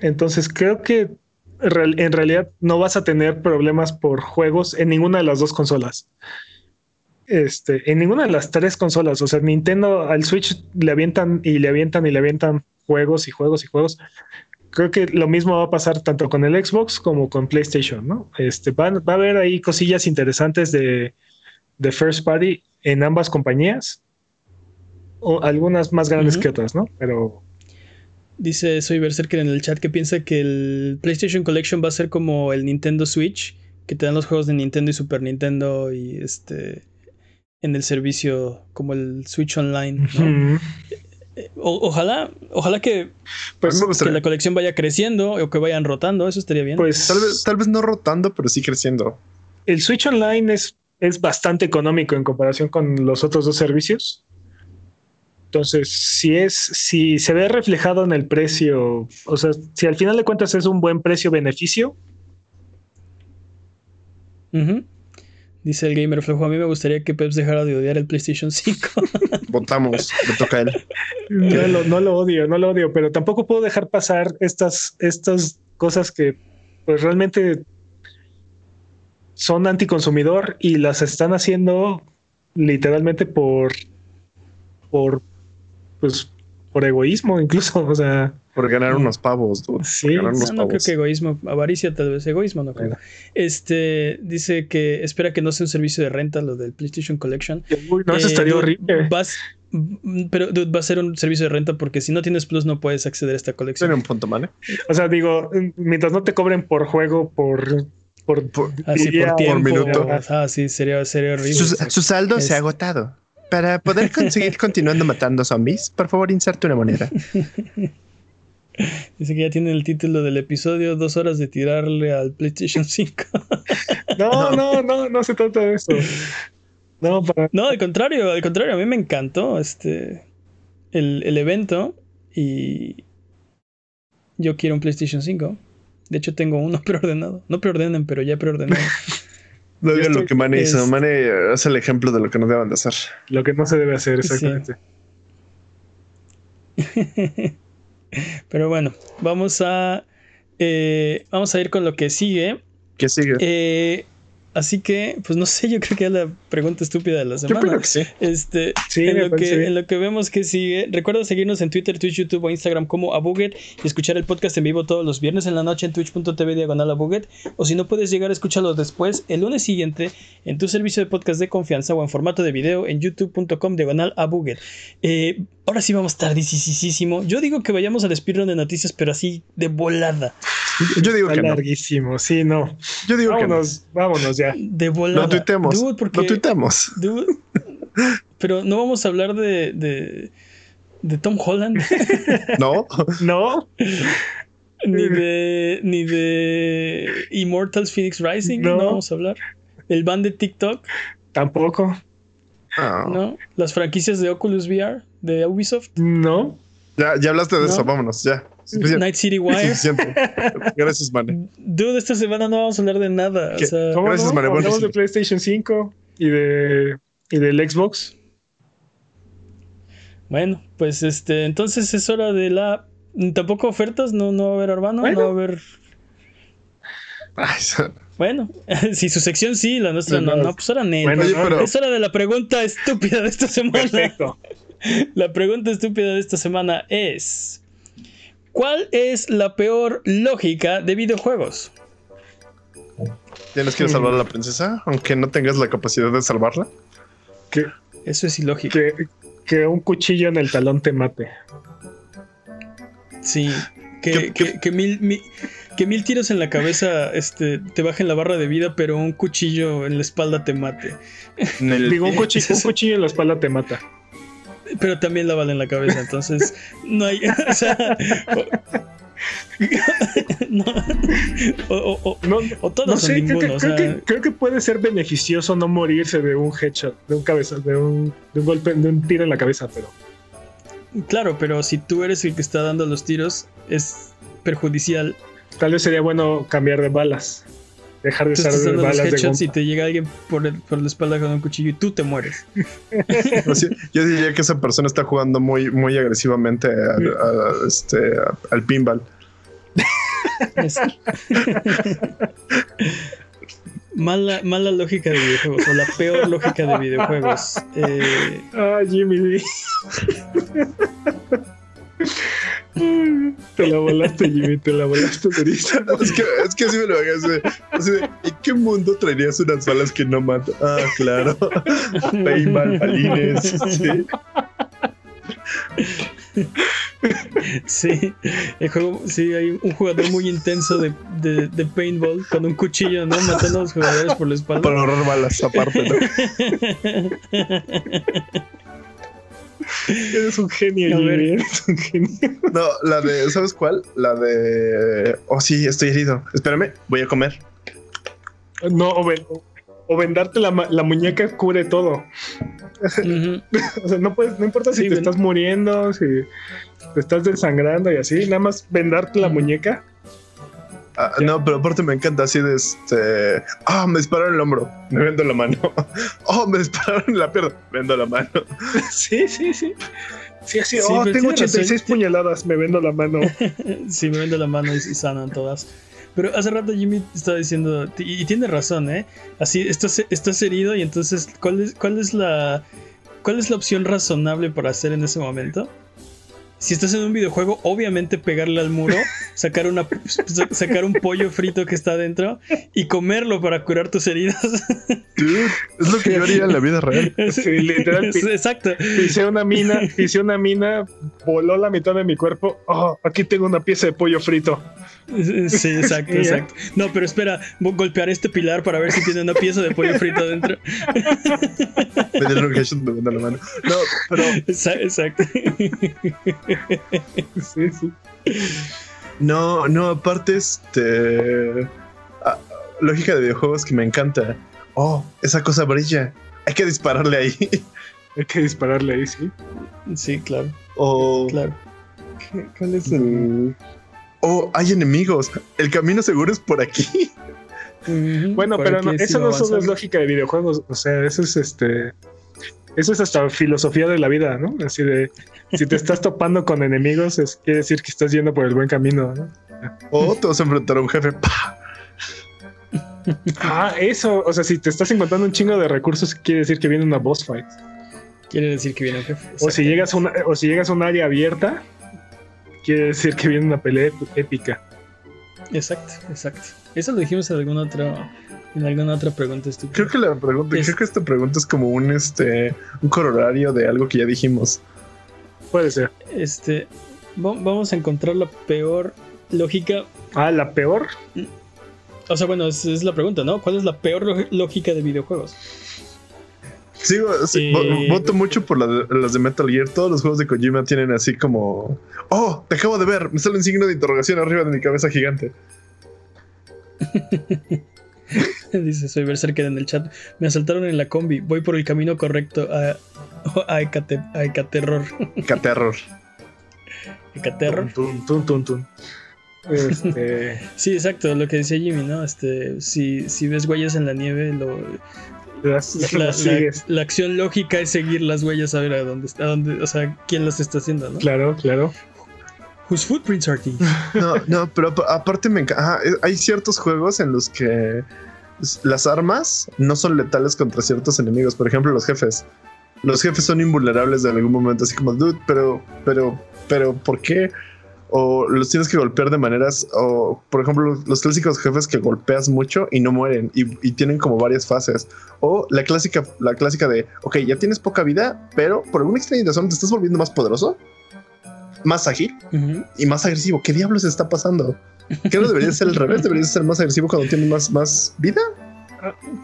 Entonces creo que en realidad no vas a tener problemas por juegos en ninguna de las dos consolas. Este, en ninguna de las tres consolas. O sea, Nintendo al Switch le avientan y le avientan y le avientan juegos y juegos y juegos creo que lo mismo va a pasar tanto con el Xbox como con PlayStation, ¿no? Este, va, a haber ahí cosillas interesantes de, First Party en ambas compañías, o algunas más grandes que otras, ¿no? Pero... Dice Soy Berserker en el chat que piensa que el PlayStation Collection va a ser como el Nintendo Switch, que te dan los juegos de Nintendo y Super Nintendo y este en el servicio como el Switch Online. ¿no? Ojalá, ojalá que, pues, que la colección vaya creciendo o que vayan rotando, eso estaría bien. Pues tal vez, tal vez no rotando, pero sí creciendo. El Switch Online es, es bastante económico en comparación con los otros dos servicios. Entonces, si es, si se ve reflejado en el precio, o sea, si al final de cuentas es un buen precio-beneficio. Dice el gamer flojo, a mí me gustaría que Peps dejara de odiar el PlayStation 5. Votamos, le toca a él. No lo, no lo odio, no lo odio, pero tampoco puedo dejar pasar estas, estas cosas que pues realmente son anticonsumidor y las están haciendo literalmente por por pues por egoísmo incluso, o sea, Por ganar unos pavos, dude. Sí, Por ganar unos No, no creo que egoísmo, avaricia tal vez, egoísmo no creo. Bueno. Este dice que espera que no sea un servicio de renta lo del PlayStation Collection. uy, no, eso Eh, estaría dude, horrible. Vas, pero dude, va a ser un servicio de renta porque si no tienes Plus no puedes acceder a esta colección. Tiene un punto, ¿vale? O sea, digo, mientras no te cobren por juego, por por, Por- Así día por tiempo. minuto. Ah, sí, sería, sería horrible. Su, su saldo Es- se ha agotado. Para poder conseguir continuando matando zombies, por favor inserte una moneda. Dice que ya tiene el título del episodio, dos horas de tirarle al PlayStation 5. No, no, no, no se trata de eso. No, para no, al contrario, al contrario, a mí me encantó este el, el evento y yo quiero un PlayStation 5. De hecho, tengo uno preordenado. No preordenen, pero ya preordenado. No digan lo que Mane hizo. es- Mane eh, es el ejemplo de lo que no deben de hacer. lo que no se debe hacer Sí. exactamente. pero bueno, vamos a eh, vamos a ir con lo que sigue. ¿Qué sigue? Eh, así que, pues no sé, yo creo que es la pregunta estúpida de la Yo semana. creo que sí. Este, Sí, en, lo que, bien. en lo que vemos que sigue, recuerda seguirnos en Twitter, Twitch, YouTube o Instagram como Abuget y escuchar el podcast en vivo todos los viernes en la noche en twitch.tv diagonal Abuget. O si no puedes llegar a escucharlo después, el lunes siguiente en tu servicio de podcast de confianza o en formato de video en youtube.com diagonal Abuget. Eh, ahora sí vamos tardísimo. Yo digo que vayamos al speedrun de noticias, pero así de volada. Yo digo Está que no. larguísimo, sí, no. Yo digo que no. Vámonos, vámonos ya. De volada. Lo tuiteamos. Dude, porque- Lo tuiteamos. Dude, pero no vamos a hablar de, de, de Tom Holland, No. No, ni de ni de Immortals Phoenix Rising, no, No. vamos a hablar. El ban de TikTok, tampoco. Ah. ¿no? Las franquicias de Oculus VR, de Ubisoft, No. Ya, ya hablaste de No. eso. Vámonos, ya. Night City Wire. Gracias, Mane. Dude, esta semana no vamos a hablar de nada. O ¿Qué? sea, ¿Cómo Gracias, no? Mario. Bueno, Hablamos sí. de PlayStation 5 y de y del Xbox. bueno, pues este, entonces es hora de la. Tampoco ofertas, no, no va a haber hermano, Bueno. no va a haber. Ay, Bueno, si su sección sí, la nuestra no, No, no, pues ahora. Bueno, Oye, no, pero- Es hora de la pregunta estúpida de esta semana. Perfecto. La pregunta estúpida de esta semana es: ¿Cuál es la peor lógica de videojuegos? ¿Tienes que salvar a la princesa? Aunque no tengas la capacidad de salvarla. Que, Eso es ilógico. que, que un cuchillo en el talón te mate. Sí. Que, ¿Qué- qué- mil, mi- que mil tiros en la cabeza este, te bajen la barra de vida, pero un cuchillo en la espalda te mate. El- Digo, un cuchillo en la espalda te mata. Pero también la bala en la cabeza, entonces no hay. O sea. o- no, o- o- o- No, o todos no o sé, creo ninguno. que, o creo, sea, que, creo que puede ser beneficioso no morirse de un headshot, de un cabeza, de un, de un golpe, de un tiro en la cabeza, pero Claro, pero si tú eres el que está dando los tiros, es perjudicial. tal vez sería bueno cambiar de balas. Dejar de Tú usar estás dando los balas de headshots y goma. te llega alguien por, el- por la espalda con un cuchillo y tú te mueres. Yo diría que esa persona está jugando muy, muy agresivamente al, a- este, al pinball. Es- mala, mala lógica de videojuegos, o la peor lógica de videojuegos. Eh, Ah, Jimmy. Te la volaste, Jimmy, te la volaste durísimo. Es que, es que así me lo hagas. Así de, ¿en qué mundo traerías unas balas que no matan? Ah, claro. Paintball, balines. Sí. sí, el juego, sí, hay un jugador muy intenso de, de- de paintball con un cuchillo, ¿no? Matando a los jugadores por la espalda. Para ahorrar balas aparte, ¿no? Eres un genio. Eres un genio. No, la de, ¿sabes cuál? La de. Oh, sí, estoy herido. Espérame, voy a comer. No, o, ven- o vendarte la, la muñeca cubre todo. O sea, no puedes, no importa si Sí, te ven- estás muriendo, si te estás desangrando y así, nada más vendarte la muñeca Ah, no, pero aparte me encanta así de este. Ah, me dispararon el hombro, me vendo la mano. Oh, me dispararon la pierna, me vendo la mano. Sí, sí, sí. Sí, así, oh, tengo 86 puñaladas, me vendo la mano. sí, me vendo la mano y, sanan todas. Pero hace rato Jimmy estaba diciendo, y, tiene razón, ¿eh? Así, estás, estás herido y entonces, ¿cuál es, cuál es la... ¿Cuál es la opción razonable para hacer en ese momento? Si estás en un videojuego, obviamente pegarle al muro, sacar, una, sacar un pollo frito que está adentro y comerlo para curar tus heridas. es lo que yo haría en la vida real. Sí, literal. Exacto. Pisé una mina, pisé una mina, voló la mitad de mi cuerpo. Oh, aquí tengo una pieza de pollo frito. Sí, exacto, exacto. No, pero espera, voy a golpear este pilar para ver si tiene una pieza de pollo frito adentro. No, pero. Exacto. Sí, sí. No, no, aparte, este. Ah, lógica de videojuegos que me encanta. Oh, esa cosa brilla. Hay que dispararle ahí. Hay que dispararle ahí, sí. Sí, claro. O. Claro. ¿Cuál es el.? Oh, hay enemigos. El camino seguro es por aquí. Bueno, pero no, eso no solo es lógica de videojuegos. O sea, eso es este. Eso es hasta filosofía de la vida, ¿no? Así de si te estás topando con enemigos, es, quiere decir que estás yendo por el buen camino, ¿no? O te vas a enfrentar a un jefe. Ah, eso. O sea, si te estás encontrando un chingo de recursos, quiere decir que viene una boss fight. Quiere decir que viene un jefe. O si llegas a una, o si llegas a un área abierta, quiere decir que viene una pelea épica. Exacto, exacto. Eso lo dijimos en alguna otra, en alguna otra pregunta estúpida. Creo que la pregunta, creo que esta pregunta es como un este un corolario de algo que ya dijimos. Puede ser. Este vamos a encontrar la peor lógica. Ah, la peor. O sea, bueno, es, es la pregunta, ¿no? ¿Cuál es la peor lógica de videojuegos? Sigo, voto mucho por las de Metal Gear. Todos los juegos de Kojima tienen así como. ¡Oh! Te acabo de ver. Me sale un signo de interrogación arriba de mi cabeza gigante. Dice, soy Berserker en el chat. Me asaltaron en la combi. Voy por el camino correcto a, a, Ecaterror. Ecaterror. Ecaterror. Este... sí, exacto, lo que decía Jimmy, ¿no? Este, si, si ves huellas en la nieve, lo, la, acción lógica es seguir las huellas a ver a dónde, a dónde, o sea, quién las está haciendo, ¿no? Claro, claro. Whose footprints are these? No, no, pero aparte me encanta. Hay ciertos juegos en los que las armas no son letales contra ciertos enemigos. Por ejemplo, los jefes. Los jefes son invulnerables de algún momento, así como, dude, pero, pero, pero, ¿por qué? O los tienes que golpear de maneras, o por ejemplo, los, clásicos jefes que golpeas mucho y no mueren y, tienen como varias fases, o la clásica, la clásica de, ok, ya tienes poca vida, pero por alguna extraña razón te estás volviendo más poderoso, más ágil y más agresivo. ¿Qué diablos está pasando? ¿Qué no debería ser al revés? ¿Deberías ser más agresivo cuando tienes más, más vida?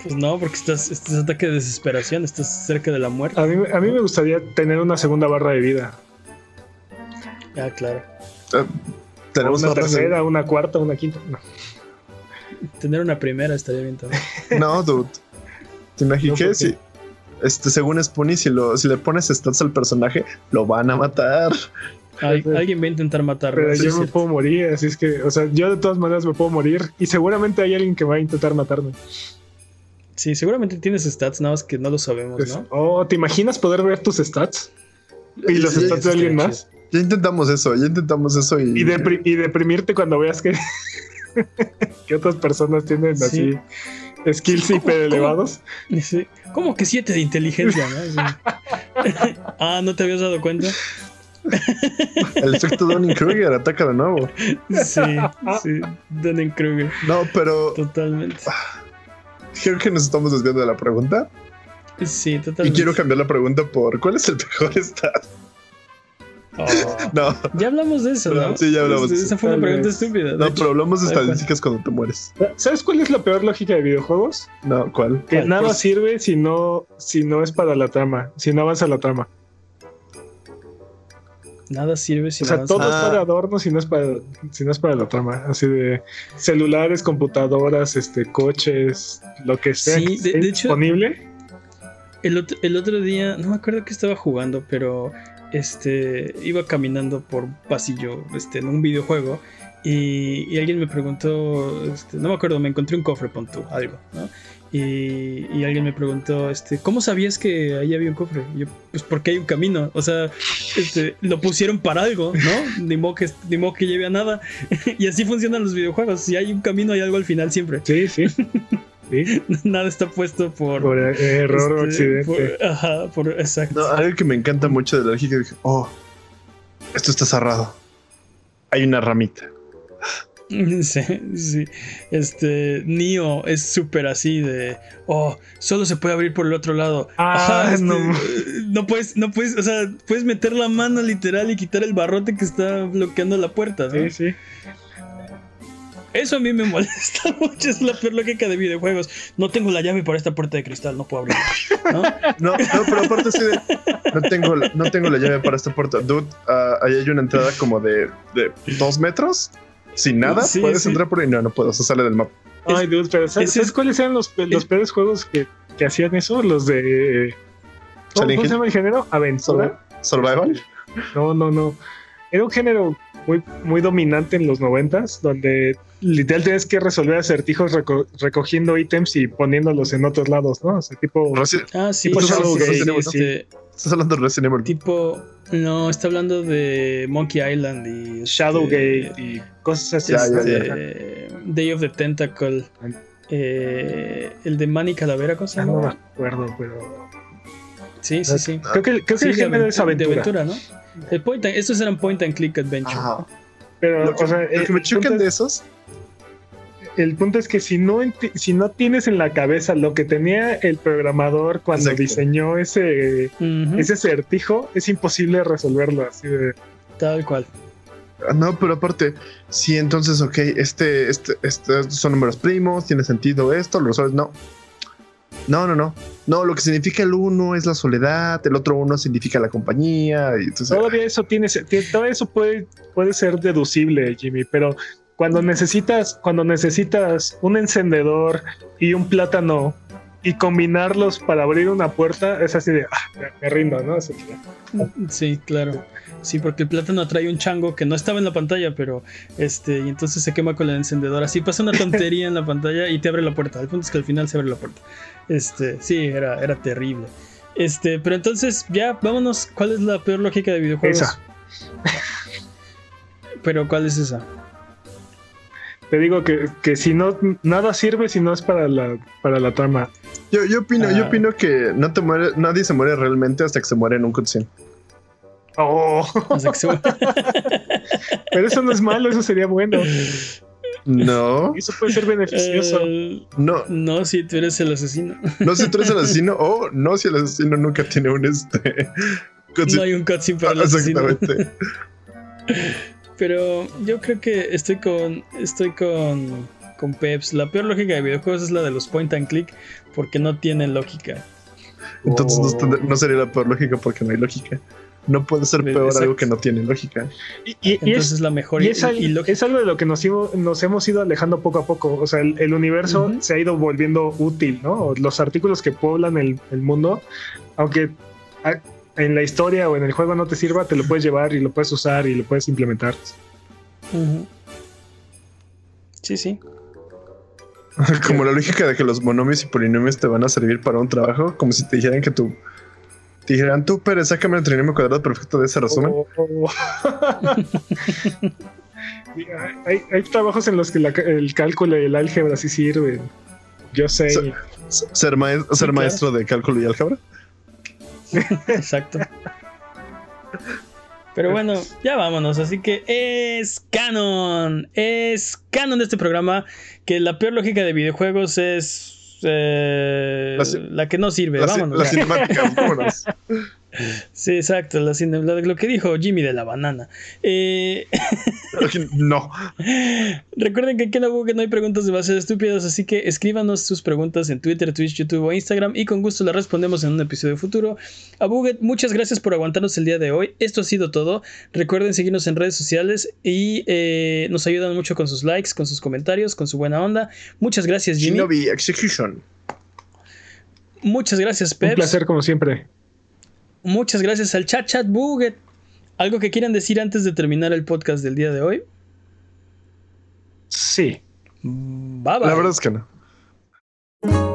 Pues no, porque estás, estás ataque de desesperación, estás cerca de la muerte. A mí, a mí me gustaría tener una segunda barra de vida. Ah, claro. Tenemos una tercera, una cuarta, una quinta. Tener una primera estaría bien también. No, dude. ¿Te imaginas si, este, según Spoonie, si, lo, si le pones stats al personaje, lo van a matar? alguien va a intentar matarlo. Pero yo me puedo morir, así es que, o sea, yo de todas maneras me puedo morir y seguramente hay alguien que va a intentar matarme. Sí, seguramente tienes stats, nada más que no lo sabemos, pues, ¿no? Oh, ¿te imaginas poder ver tus stats? ¿Y los stats de alguien más? Ya intentamos eso, ya intentamos eso y. Y, deprimirte cuando veas que, que otras personas tienen así skills hiper elevados. Sí. ¿Cómo que siete de inteligencia? ah, ¿no te habías dado cuenta? El efecto Dunning-Kruger ataca de nuevo. Sí, sí, Dunning-Kruger. No, pero. Totalmente. Creo que nos estamos desviando de la pregunta. Sí, totalmente. Y quiero cambiar la pregunta por ¿cuál es el mejor estado? Oh. no. Ya hablamos de eso, ¿no? Sí, ya hablamos de eso. Esa fue una pregunta estúpida. No, pero hablamos de estadísticas cuando te mueres. ¿Sabes cuál es la peor lógica de videojuegos? No, ¿cuál? Que nada pues- sirve si no, si no es para la trama, si no avanza la trama. Nada sirve si o sea, todo es para adornos si no es para, si no es para la trama. Así de celulares, computadoras, este, coches, lo que sea sí, de, disponible. el, otro, el otro día, no me acuerdo que estaba jugando, pero este, iba caminando por pasillo este, en un videojuego y, alguien me preguntó, este, no me acuerdo, me encontré un cofre, pon tú, algo, ¿no? Y, y, alguien me preguntó, este, ¿cómo sabías que ahí había un cofre? Y yo, pues porque hay un camino, o sea, este, lo pusieron para algo, ¿no? Ni modo que, ni modo que lleve a nada. y así funcionan los videojuegos, si hay un camino hay algo al final siempre. Sí, sí. Nada está puesto por, por error o este, accidente. ajá, por exacto. algo que me encanta mucho de la lógica es oh, esto está cerrado. Hay una ramita. Sí, sí. Este, Nio es súper así de, oh, solo se puede abrir por el otro lado. Ah, este, no. no puedes, no puedes, o sea, puedes meter la mano literal y quitar el barrote que está bloqueando la puerta, Sí, sí. Eso a mí me molesta mucho, es la peor lógica de videojuegos. No tengo la llave para esta puerta de cristal, no puedo abrirla. ¿no? no, pero aparte sí de, no tengo, no tengo la llave para esta puerta. Dude, uh, ahí hay una entrada como de, de dos metros, sin nada, puedes entrar por ahí. No, no puedo, eso sale del mapa. Ay, dude, pero ¿sabes, cuáles eran los, los peores juegos que, que, hacían eso? Los de... ¿Cómo, se llama el género? ¿Aventura? ¿Survival? No, no, no. Era un género muy, muy dominante en los noventas, donde literal tienes que resolver acertijos recogiendo ítems y poniéndolos en otros lados, ¿no? O sea, tipo. ah, sí, tipo Shadowgate. Estás hablando de Resident Evil. Tipo. No, está hablando de Monkey Island y. Shadowgate este, y cosas así. Este, Day of the Tentacle. Eh, el de Manny Calavera, cosa. Ah, no me acuerdo, pero. Sí, sí, sí. Creo que, creo que el género es aventura. De aventura, ¿no? El point estos eran point and click adventure. Pero, o sea, lo que me chocan de esos el punto es que si no, si no tienes en la cabeza lo que tenía el programador cuando diseñó ese, ese certijo, es imposible resolverlo así de... Tal cual. Ah, no, pero aparte, si entonces, ok, este, este, este, son números primos, tiene sentido esto, lo sabes, no. No, no, no. No, lo que significa el uno es la soledad, el otro uno significa la compañía. Y entonces, Todavía eso tiene, todo eso puede, puede ser deducible, Jimmy, pero cuando necesitas, cuando necesitas un encendedor y un plátano y combinarlos para abrir una puerta, es así de, ah, me rindo, ¿no? Sí, claro. Sí, porque el plátano trae un chango que no estaba en la pantalla, pero este, y entonces se quema con el encendedor. Así pasa una tontería en la pantalla y te abre la puerta. El punto es que al final se abre la puerta. Este, sí, era, era terrible. Este, pero entonces, ya, vámonos. ¿Cuál es la peor lógica de videojuegos? Esa. pero, ¿cuál es esa? Te digo que, que, si no, nada sirve si no es para la, para la trama. Yo, yo opino, yo ah. opino que no te muere, nadie se muere realmente hasta que se muere en un cutscene. Oh. Pero eso no es malo, eso sería bueno. No. Eso puede ser beneficioso. Eh, no. No, si tú eres el asesino. No, si tú eres el asesino. O no, si el asesino nunca tiene un este. No hay un cutscene para el asesino. Exactamente. Pero yo creo que estoy con. Estoy con. Con Peps. La peor lógica de videojuegos es la de los point and click. Porque no tienen lógica. Entonces no, sería la peor lógica porque no hay lógica. No puede ser peor algo que no tiene lógica. Y, Entonces es, la mejor. Y es, algo de lo que nos, nos, hemos ido alejando poco a poco. O sea, el, universo se ha ido volviendo útil, ¿no? Los artículos que poblan el, el mundo, aunque en la historia o en el juego no te sirva, te lo puedes llevar y lo puedes usar y lo puedes implementar. Sí, sí. como la lógica de que los monomios y polinomios te van a servir para un trabajo, como si te dijeran que tú te dijeran tú, pero sácame el trinomio cuadrado perfecto de ese resumen. Oh, oh, oh. hay, trabajos en los que el cálculo y el álgebra sí sirven. Yo sé. ¿Ser, ser maestro de cálculo y álgebra? Exacto. Pero bueno, ya vámonos. Así que es canon. Es canon de este programa. Que la peor lógica de videojuegos es eh, la, que no sirve. vámonos. La cinemática, vámonos. Sí, exacto, la, lo que dijo Jimmy de la banana. Eh, no. Recuerden que aquí en Abuget no hay preguntas demasiado estúpidas, así que escríbanos sus preguntas en Twitter, Twitch, YouTube o Instagram y con gusto las respondemos en un episodio futuro. Abuget, muchas gracias por aguantarnos el día de hoy. Esto ha sido todo. Recuerden seguirnos en redes sociales y eh, nos ayudan mucho con sus likes, con sus comentarios, con su buena onda. Muchas gracias, Jimmy. Execution. Muchas gracias, Pep. Un placer, como siempre. Muchas gracias al chat chat buget. ¿Algo que quieran decir antes de terminar el podcast del día de hoy? Sí. Bye, bye. La verdad es que no.